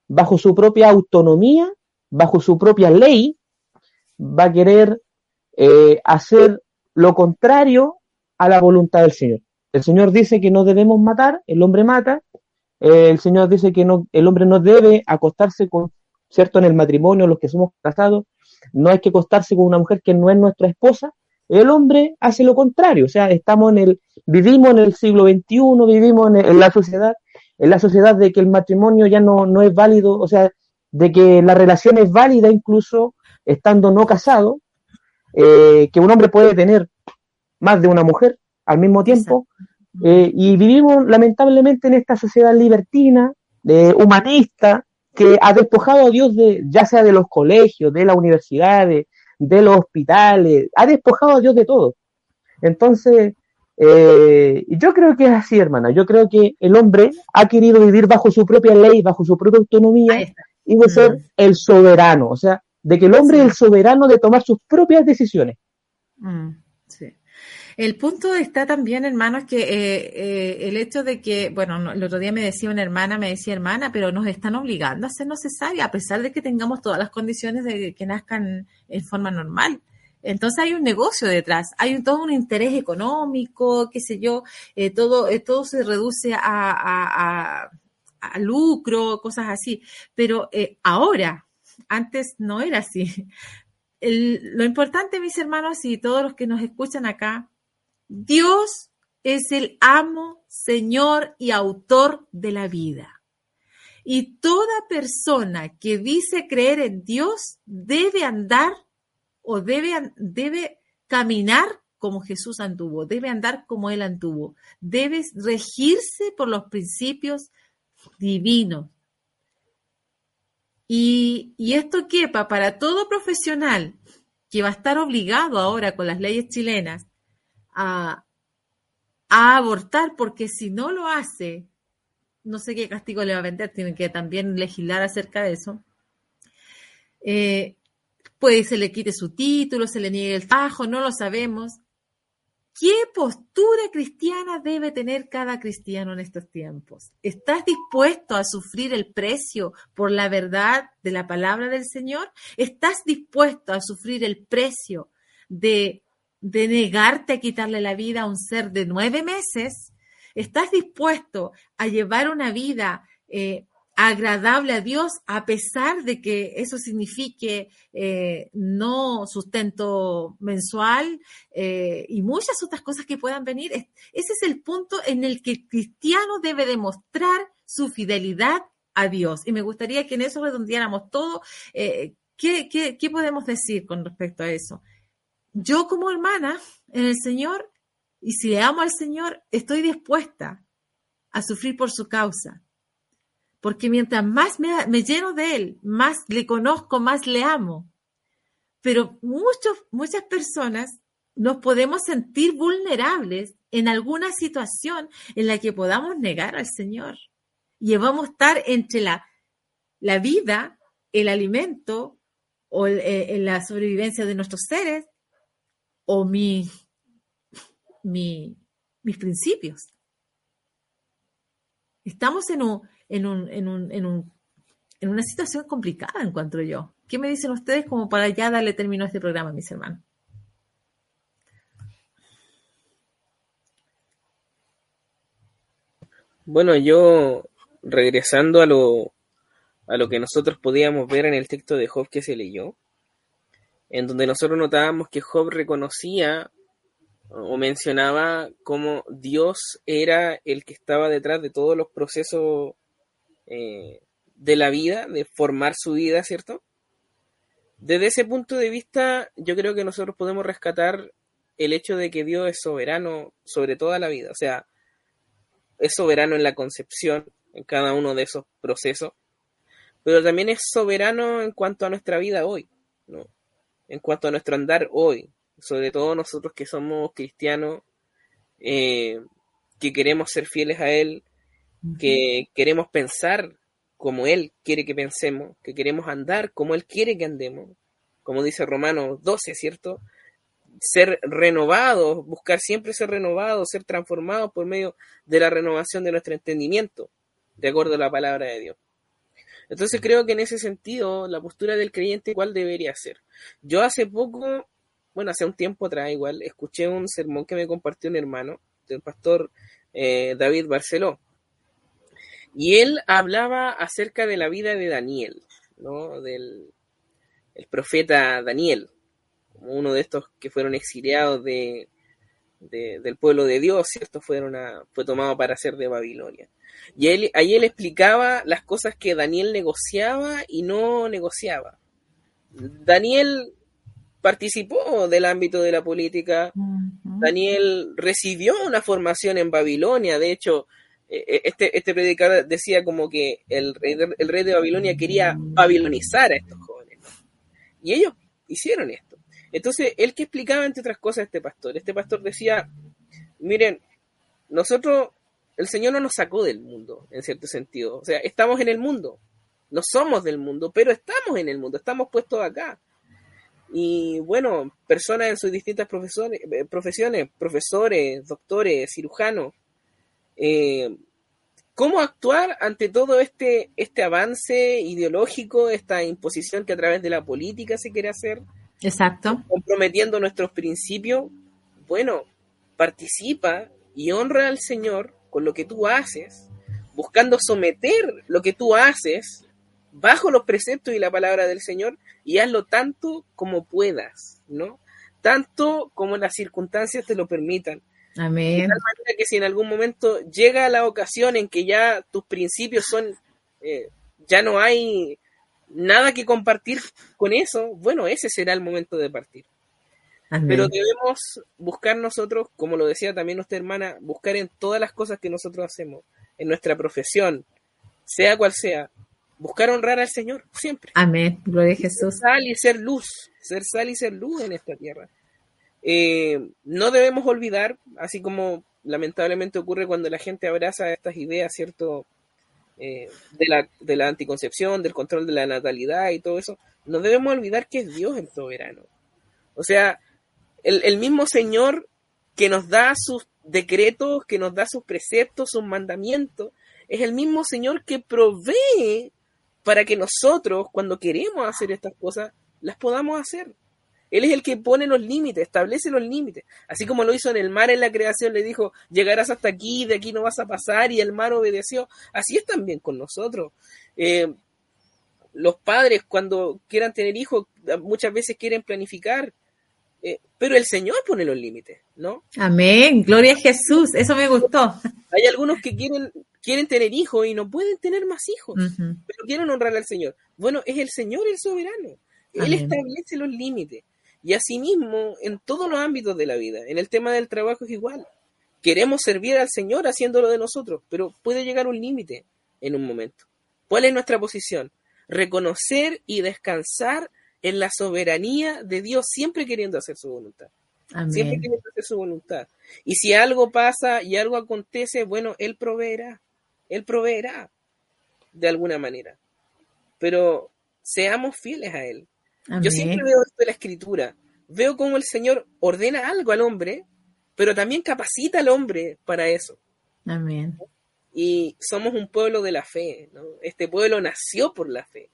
bajo su propia autonomía, bajo su propia ley, va a querer hacer lo contrario a la voluntad del Señor. El Señor dice que no debemos matar, el hombre mata, el Señor dice que no, el hombre no debe acostarse con, cierto, en el matrimonio, los que somos casados, no hay que acostarse con una mujer que no es nuestra esposa, el hombre hace lo contrario, o sea, estamos en el, vivimos en el siglo XXI, vivimos en, la sociedad, en la sociedad de que el matrimonio ya no, no es válido, o sea, de que la relación es válida incluso estando no casado, eh, que un hombre puede tener más de una mujer al mismo tiempo. Eh, y vivimos lamentablemente en esta sociedad libertina, humanista, que ha despojado a Dios de, ya sea de los colegios, de las universidades, de los hospitales, ha despojado a Dios de todo. Entonces, eh, yo creo que es así, hermana. Yo creo que el hombre ha querido vivir bajo su propia ley, bajo su propia autonomía y de ser el soberano. O sea, de que el hombre es el soberano de tomar sus propias decisiones. Mm, sí. El punto está también, hermanos, que eh, eh, el hecho de que, bueno, el otro día me decía una hermana, me decía hermana, pero nos están obligando a ser cesárea, a pesar de que tengamos todas las condiciones de que nazcan en forma normal. Entonces hay un negocio detrás, hay todo un interés económico, qué sé yo, eh, todo, todo se reduce a, a, lucro, cosas así. Pero ahora, antes no era así. Lo importante, mis hermanos y todos los que nos escuchan acá, Dios es el amo, Señor y autor de la vida. Y toda persona que dice creer en Dios debe andar o debe, debe caminar como Jesús anduvo, debe andar como Él anduvo, debe regirse por los principios divinos, y, esto quepa para todo profesional que va a estar obligado ahora con las leyes chilenas a, abortar, porque si no lo hace, no sé qué castigo le va a vender, tienen que también legislar acerca de eso. Eh, puede se le quite su título, se le niegue el trabajo, no lo sabemos. ¿Qué postura cristiana debe tener cada cristiano en estos tiempos? ¿Estás dispuesto a sufrir el precio por la verdad de la palabra del Señor? ¿Estás dispuesto a sufrir el precio de, de negarte a quitarle la vida a un ser de nueve meses? ¿Estás dispuesto a llevar una vida eh, agradable a Dios a pesar de que eso signifique eh, no sustento mensual eh, y muchas otras cosas que puedan venir. Ese es el punto en el que el cristiano debe demostrar su fidelidad a Dios. Y me gustaría que en eso redondeáramos todo. Eh, ¿qué, qué, qué podemos decir con respecto a eso? Yo como hermana en el Señor, y si le amo al Señor, estoy dispuesta a sufrir por su causa porque mientras más me, lleno de Él, más le conozco, más le amo. Pero muchas personas nos podemos sentir vulnerables en alguna situación en la que podamos negar al Señor. Y vamos a estar entre la, la vida, el alimento o eh, la sobrevivencia de nuestros seres o mi, mi, mis principios. Estamos en un, en, un, en, un, en, un, en una situación complicada, encuentro yo. ¿Qué me dicen ustedes como para ya darle término a este programa, mis hermanos? Bueno, yo regresando a lo, a lo que nosotros podíamos ver en el texto de Job que se leyó, en donde nosotros notábamos que Job reconocía o mencionaba cómo Dios era el que estaba detrás de todos los procesos eh, de la vida, de formar su vida, ¿cierto? Desde ese punto de vista, yo creo que nosotros podemos rescatar el hecho de que Dios es soberano sobre toda la vida, o sea, es soberano en la concepción, en cada uno de esos procesos, pero también es soberano en cuanto a nuestra vida hoy, ¿no? En cuanto a nuestro andar hoy, sobre todo nosotros que somos cristianos, eh, que queremos ser fieles a Él, que queremos pensar como Él quiere que pensemos, que queremos andar como Él quiere que andemos, como dice Romanos 12, ¿cierto? Ser renovados, buscar siempre ser renovados, ser transformados por medio de la renovación de nuestro entendimiento, de acuerdo a la palabra de Dios. Entonces creo que en ese sentido la postura del creyente igual debería ser. Yo hace poco, bueno, hace un tiempo atrás igual, escuché un sermón que me compartió un hermano del pastor eh, David Barceló y él hablaba acerca de la vida de Daniel, ¿no? Del el profeta Daniel, como uno de estos que fueron exiliados de, del pueblo de Dios, ¿cierto? Fueron fue tomado para ser de Babilonia. Y él, ahí él explicaba las cosas que Daniel negociaba y no negociaba. Daniel participó del ámbito de la política. Daniel recibió una formación en Babilonia. De hecho, este, este predicador decía como que el rey, de, el rey de Babilonia quería babilonizar a estos jóvenes. Y ellos hicieron esto. Entonces, él que explicaba, entre otras cosas, a este pastor, este pastor decía, miren, nosotros, el Señor no nos sacó del mundo, en cierto sentido. O sea, estamos en el mundo. No somos del mundo, pero estamos en el mundo, estamos puestos acá. Y bueno, personas en sus distintas eh, profesiones profesores, doctores, cirujanos, eh, ¿Cómo actuar ante todo este, este avance ideológico, esta imposición que a través de la política se quiere hacer? Exacto. Comprometiendo nuestros principios. Bueno, participa y honra al Señor con lo que tú haces, buscando someter lo que tú haces bajo los preceptos y la palabra del Señor y hazlo tanto como puedas, ¿no? Tanto como las circunstancias te lo permitan. Amén. De tal manera que si en algún momento llega la ocasión en que ya tus principios son, eh, ya no hay nada que compartir con eso, bueno, ese será el momento de partir. Pero debemos buscar nosotros, como lo decía también nuestra hermana, buscar en todas las cosas que nosotros hacemos, en nuestra profesión, sea cual sea, buscar honrar al Señor siempre. Amén, gloria a Jesús. Ser sal y ser luz, ser sal y ser luz en esta tierra. Eh, no debemos olvidar, así como lamentablemente ocurre cuando la gente abraza estas ideas, ¿cierto? Eh, de, la, de la anticoncepción, del control de la natalidad y todo eso, no debemos olvidar que es Dios el soberano. O sea, el, el mismo Señor que nos da sus decretos, que nos da sus preceptos, sus mandamientos, es el mismo Señor que provee para que nosotros, cuando queremos hacer estas cosas, las podamos hacer. Él es el que pone los límites, establece los límites. Así como lo hizo en el mar en la creación, le dijo, llegarás hasta aquí, de aquí no vas a pasar, y el mar obedeció. Así es también con nosotros. Eh, los padres, cuando quieran tener hijos, muchas veces quieren planificar, eh, pero el Señor pone los límites, ¿no? Amén, gloria a Jesús, eso me gustó. Hay algunos que quieren, quieren tener hijos y no pueden tener más hijos, pero quieren honrar al Señor. Bueno, es el Señor el soberano. Él establece los límites. Y asimismo, en todos los ámbitos de la vida, en el tema del trabajo es igual. Queremos servir al Señor haciéndolo de nosotros, pero puede llegar un límite en un momento. ¿Cuál es nuestra posición? Reconocer y descansar en la soberanía de Dios, siempre queriendo hacer su voluntad. Siempre queriendo hacer su voluntad. Y si algo pasa y algo acontece, bueno, Él proveerá. Él proveerá de alguna manera. Pero seamos fieles a Él. Yo siempre veo esto en la escritura. Veo cómo el Señor ordena algo al hombre, pero también capacita al hombre para eso. Amén. Y somos un pueblo de la fe. Este pueblo nació por la fe.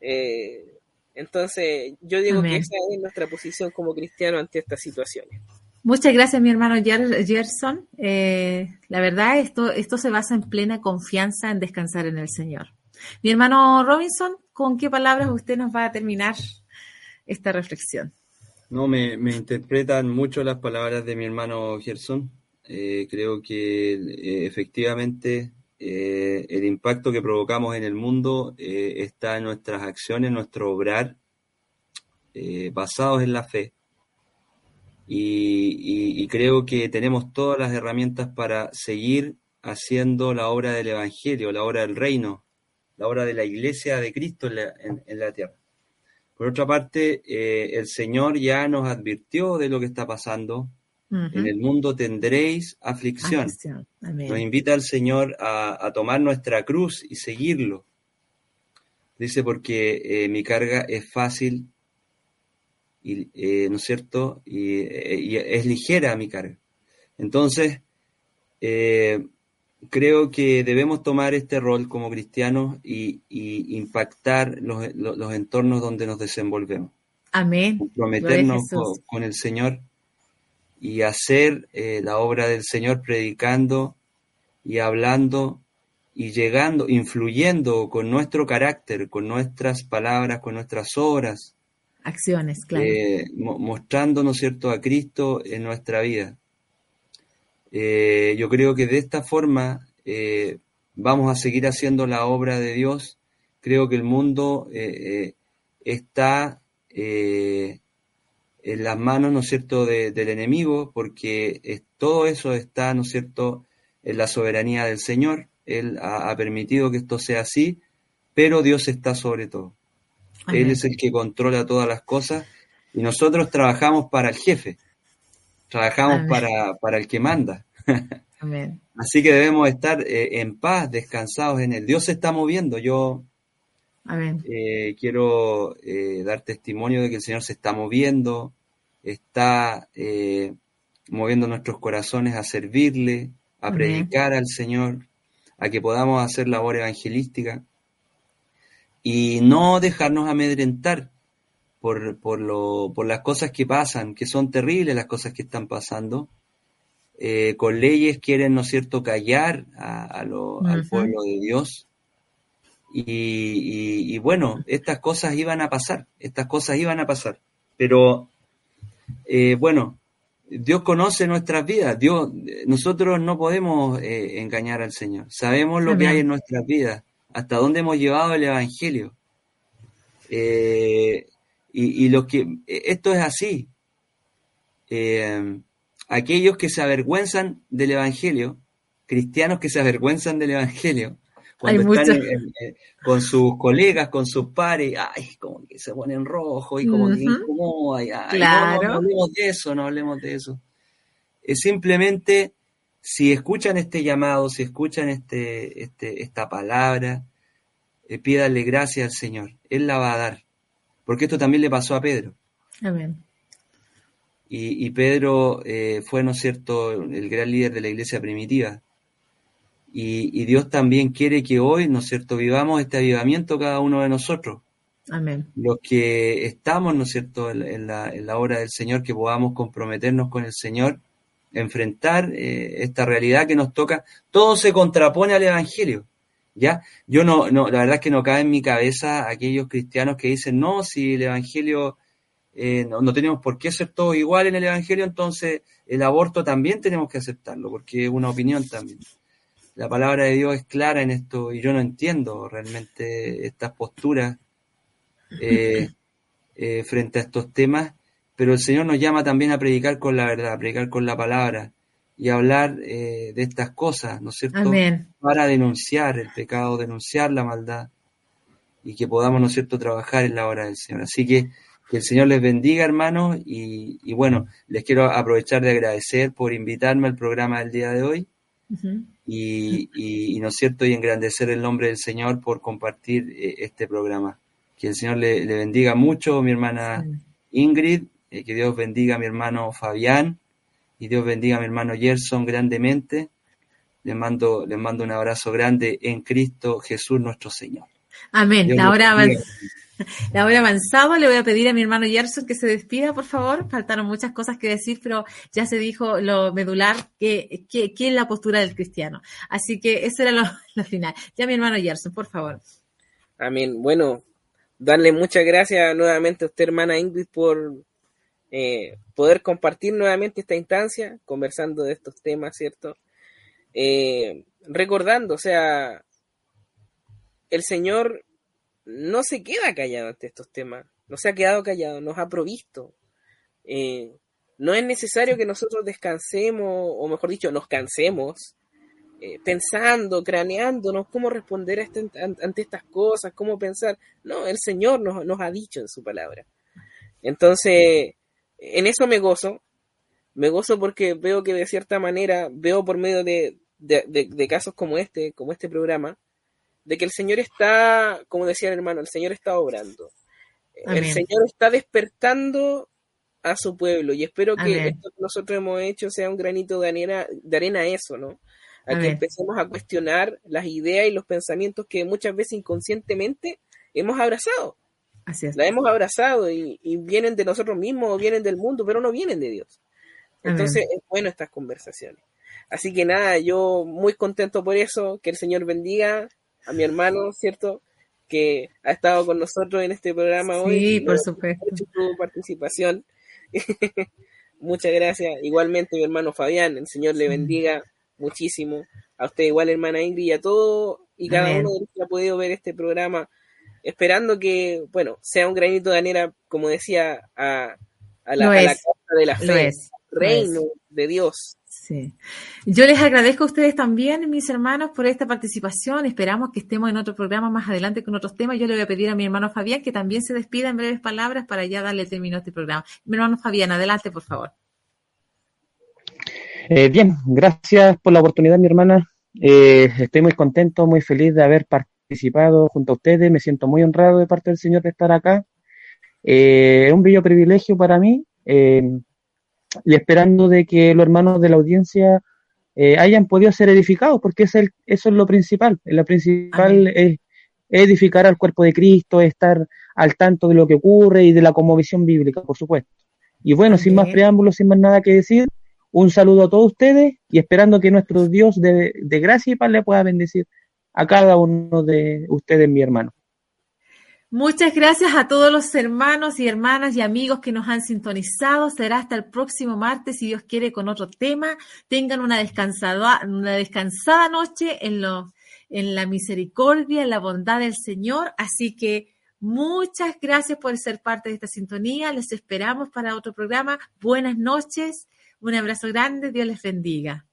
Eh, entonces, yo digo que esa es nuestra posición como cristiano ante estas situaciones. Muchas gracias, mi hermano Gerson. Eh, la verdad, esto, esto se basa en plena confianza en descansar en el Señor. Mi hermano Robinson, ¿con qué palabras usted nos va a terminar esta reflexión? No, me, interpretan mucho las palabras de mi hermano Gerson. Eh, creo que eh, efectivamente eh, el impacto que provocamos en el mundo está en nuestras acciones, en nuestro obrar, basados en la fe. y, creo que tenemos todas las herramientas para seguir haciendo la obra del Evangelio, la obra del reino, la obra de la iglesia de Cristo en la, tierra. Por otra parte, eh, el Señor ya nos advirtió de lo que está pasando. En el mundo tendréis aflicción. Nos invita el Señor a, tomar nuestra cruz y seguirlo. Dice porque eh, mi carga es fácil, y, eh, ¿no es cierto? Y, y, es ligera mi carga. Entonces, creo que debemos tomar este rol como cristianos y, impactar los, entornos donde nos desenvolvemos. Amén. Comprometernos con, el Señor y hacer eh, la obra del Señor predicando y hablando y llegando, influyendo con nuestro carácter, con nuestras palabras, con nuestras obras. Acciones, claro. Eh, mostrándonos, ¿cierto?, a Cristo en nuestra vida. Eh, yo creo que de esta forma eh, vamos a seguir haciendo la obra de Dios. Creo que el mundo eh, está en las manos, ¿no es cierto?, del enemigo, porque todo eso está, ¿no es cierto?, en la soberanía del Señor. Él ha, permitido que esto sea así, pero Dios está sobre todo. Él es el que controla todas las cosas y nosotros trabajamos para el jefe, trabajamos para, para el que manda. Así que debemos estar eh, en paz, descansados en Él. Dios se está moviendo. Yo eh, quiero eh, dar testimonio de que el Señor se está moviendo, está moviendo nuestros corazones a servirle, a predicar al Señor, a que podamos hacer labor evangelística y no dejarnos amedrentar por, por, lo, por las cosas que pasan, que son terribles las cosas que están pasando, eh, con leyes quieren, ¿no es cierto?, callar al pueblo de Dios. Y, bueno, estas cosas iban a pasar, estas cosas iban a pasar. Pero, eh, bueno, Dios conoce nuestras vidas, Dios, nosotros no podemos eh, engañar al Señor. Sabemos lo que hay en nuestras vidas, hasta dónde hemos llevado el Evangelio. Y, y, lo que, esto es así aquellos que se avergüenzan del Evangelio, cristianos que se avergüenzan del Evangelio, cuando están con sus colegas, con sus pares, ay, como que se ponen rojo y como que incomoda, no, hablemos de eso, no hablemos de eso. Es simplemente si escuchan este llamado, si escuchan este, este, esta palabra, eh, pídale gracias al Señor. Él la va a dar. Porque esto también le pasó a Pedro. Amén. Y, Pedro eh, fue, ¿no es cierto?, el gran líder de la iglesia primitiva. Y, Dios también quiere que hoy, ¿no es cierto?, vivamos este avivamiento cada uno de nosotros. Amén. Los que estamos, ¿no es cierto?, en, la, en la obra del Señor, que podamos comprometernos con el Señor, enfrentar eh, esta realidad que nos toca. Todo se contrapone al Evangelio. ¿Ya? Yo no, no, la verdad es que no cabe en mi cabeza aquellos cristianos que dicen, no, si el Evangelio eh, no, tenemos por qué ser todos igual en el Evangelio, entonces el aborto también tenemos que aceptarlo, porque es una opinión también. La palabra de Dios es clara en esto y yo no entiendo realmente estas posturas eh, eh, frente a estos temas, pero el Señor nos llama también a predicar con la verdad, a predicar con la palabra y hablar de estas cosas, ¿no es cierto? Para denunciar el pecado, denunciar la maldad y que podamos, ¿no es cierto?, trabajar en la obra del Señor. Así que que el Señor les bendiga, hermanos, y, bueno, les quiero aprovechar de agradecer por invitarme al programa del día de hoy. y, ¿no es cierto? Y engrandecer el nombre del Señor por compartir eh, este programa. Que el Señor le, bendiga mucho, mi hermana Ingrid, eh, que Dios bendiga a mi hermano Fabián, y Dios bendiga a mi hermano Gerson grandemente. Les mando, les mando un abrazo grande en Cristo Jesús nuestro Señor. Amén. Ahora la hora avanzado, le voy a pedir a mi hermano Gerson que se despida, por favor. Faltaron muchas cosas que decir, pero ya se dijo lo medular, que, que, es la postura del cristiano. Así que eso era lo, final. Ya mi hermano Gerson, por favor. Amén. Bueno, darle muchas gracias nuevamente a usted, hermana Ingrid, por eh, poder compartir nuevamente esta instancia, conversando de estos temas, ¿cierto? Eh, recordando, o sea, el Señor no se queda callado ante estos temas, no se ha quedado callado, nos ha provisto. Eh, no es necesario que nosotros descansemos, o mejor dicho, nos cansemos, eh, pensando, craneándonos cómo responder este, ante estas cosas, cómo pensar. No, el Señor nos, nos, ha dicho en su palabra. Entonces, en eso me gozo, me gozo porque veo que de cierta manera, veo por medio de, de casos como este, como este programa, de que el Señor está, como decía el hermano, el Señor está obrando. El Señor está despertando a su pueblo y espero que esto que nosotros hemos hecho sea un granito de arena, de arena a eso, ¿no? A que empecemos a cuestionar las ideas y los pensamientos que muchas veces inconscientemente hemos abrazado. Así es. La hemos abrazado y, vienen de nosotros mismos o vienen del mundo, pero no vienen de Dios. Entonces es bueno estas conversaciones. Así que nada, yo muy contento por eso, que el Señor bendiga a mi hermano, ¿cierto? Que ha estado con nosotros en este programa hoy. Sí, por supuesto. Su participación. Muchas gracias. Igualmente, mi hermano Fabián, el Señor le bendiga muchísimo. A usted, igual, hermana Ingrid, y a todo y cada uno de los que ha podido ver este programa, esperando que, bueno, sea un granito de anera, como decía, a, la, casa de la fe, reino de Dios. Sí. Yo les agradezco a ustedes también, mis hermanos, por esta participación. Esperamos que estemos en otro programa más adelante con otros temas. Yo le voy a pedir a mi hermano Fabián que también se despida en breves palabras para ya darle término a este programa. Mi hermano Fabián, adelante, por favor. Eh, bien, gracias por la oportunidad, mi hermana. Eh, estoy muy contento, muy feliz de haber participado junto a ustedes. Me siento muy honrado de parte del Señor de estar acá. Eh, es un bello privilegio para mí y esperando de que los hermanos de la audiencia eh, hayan podido ser edificados, porque es el, eso es lo principal. La principal es, edificar al cuerpo de Cristo, estar al tanto de lo que ocurre y de la conmovisión bíblica, por supuesto. Y bueno, sin más preámbulos, sin más nada que decir, un saludo a todos ustedes y esperando que nuestro Dios de, de gracia y paz le pueda bendecir a cada uno de ustedes, mi hermano. Muchas gracias a todos los hermanos y hermanas y amigos que nos han sintonizado. Será hasta el próximo martes, si Dios quiere, con otro tema. Tengan una descansada, una descansada noche en, lo, en la misericordia, en la bondad del Señor. Así que muchas gracias por ser parte de esta sintonía. Les esperamos para otro programa. Buenas noches. Un abrazo grande. Dios les bendiga.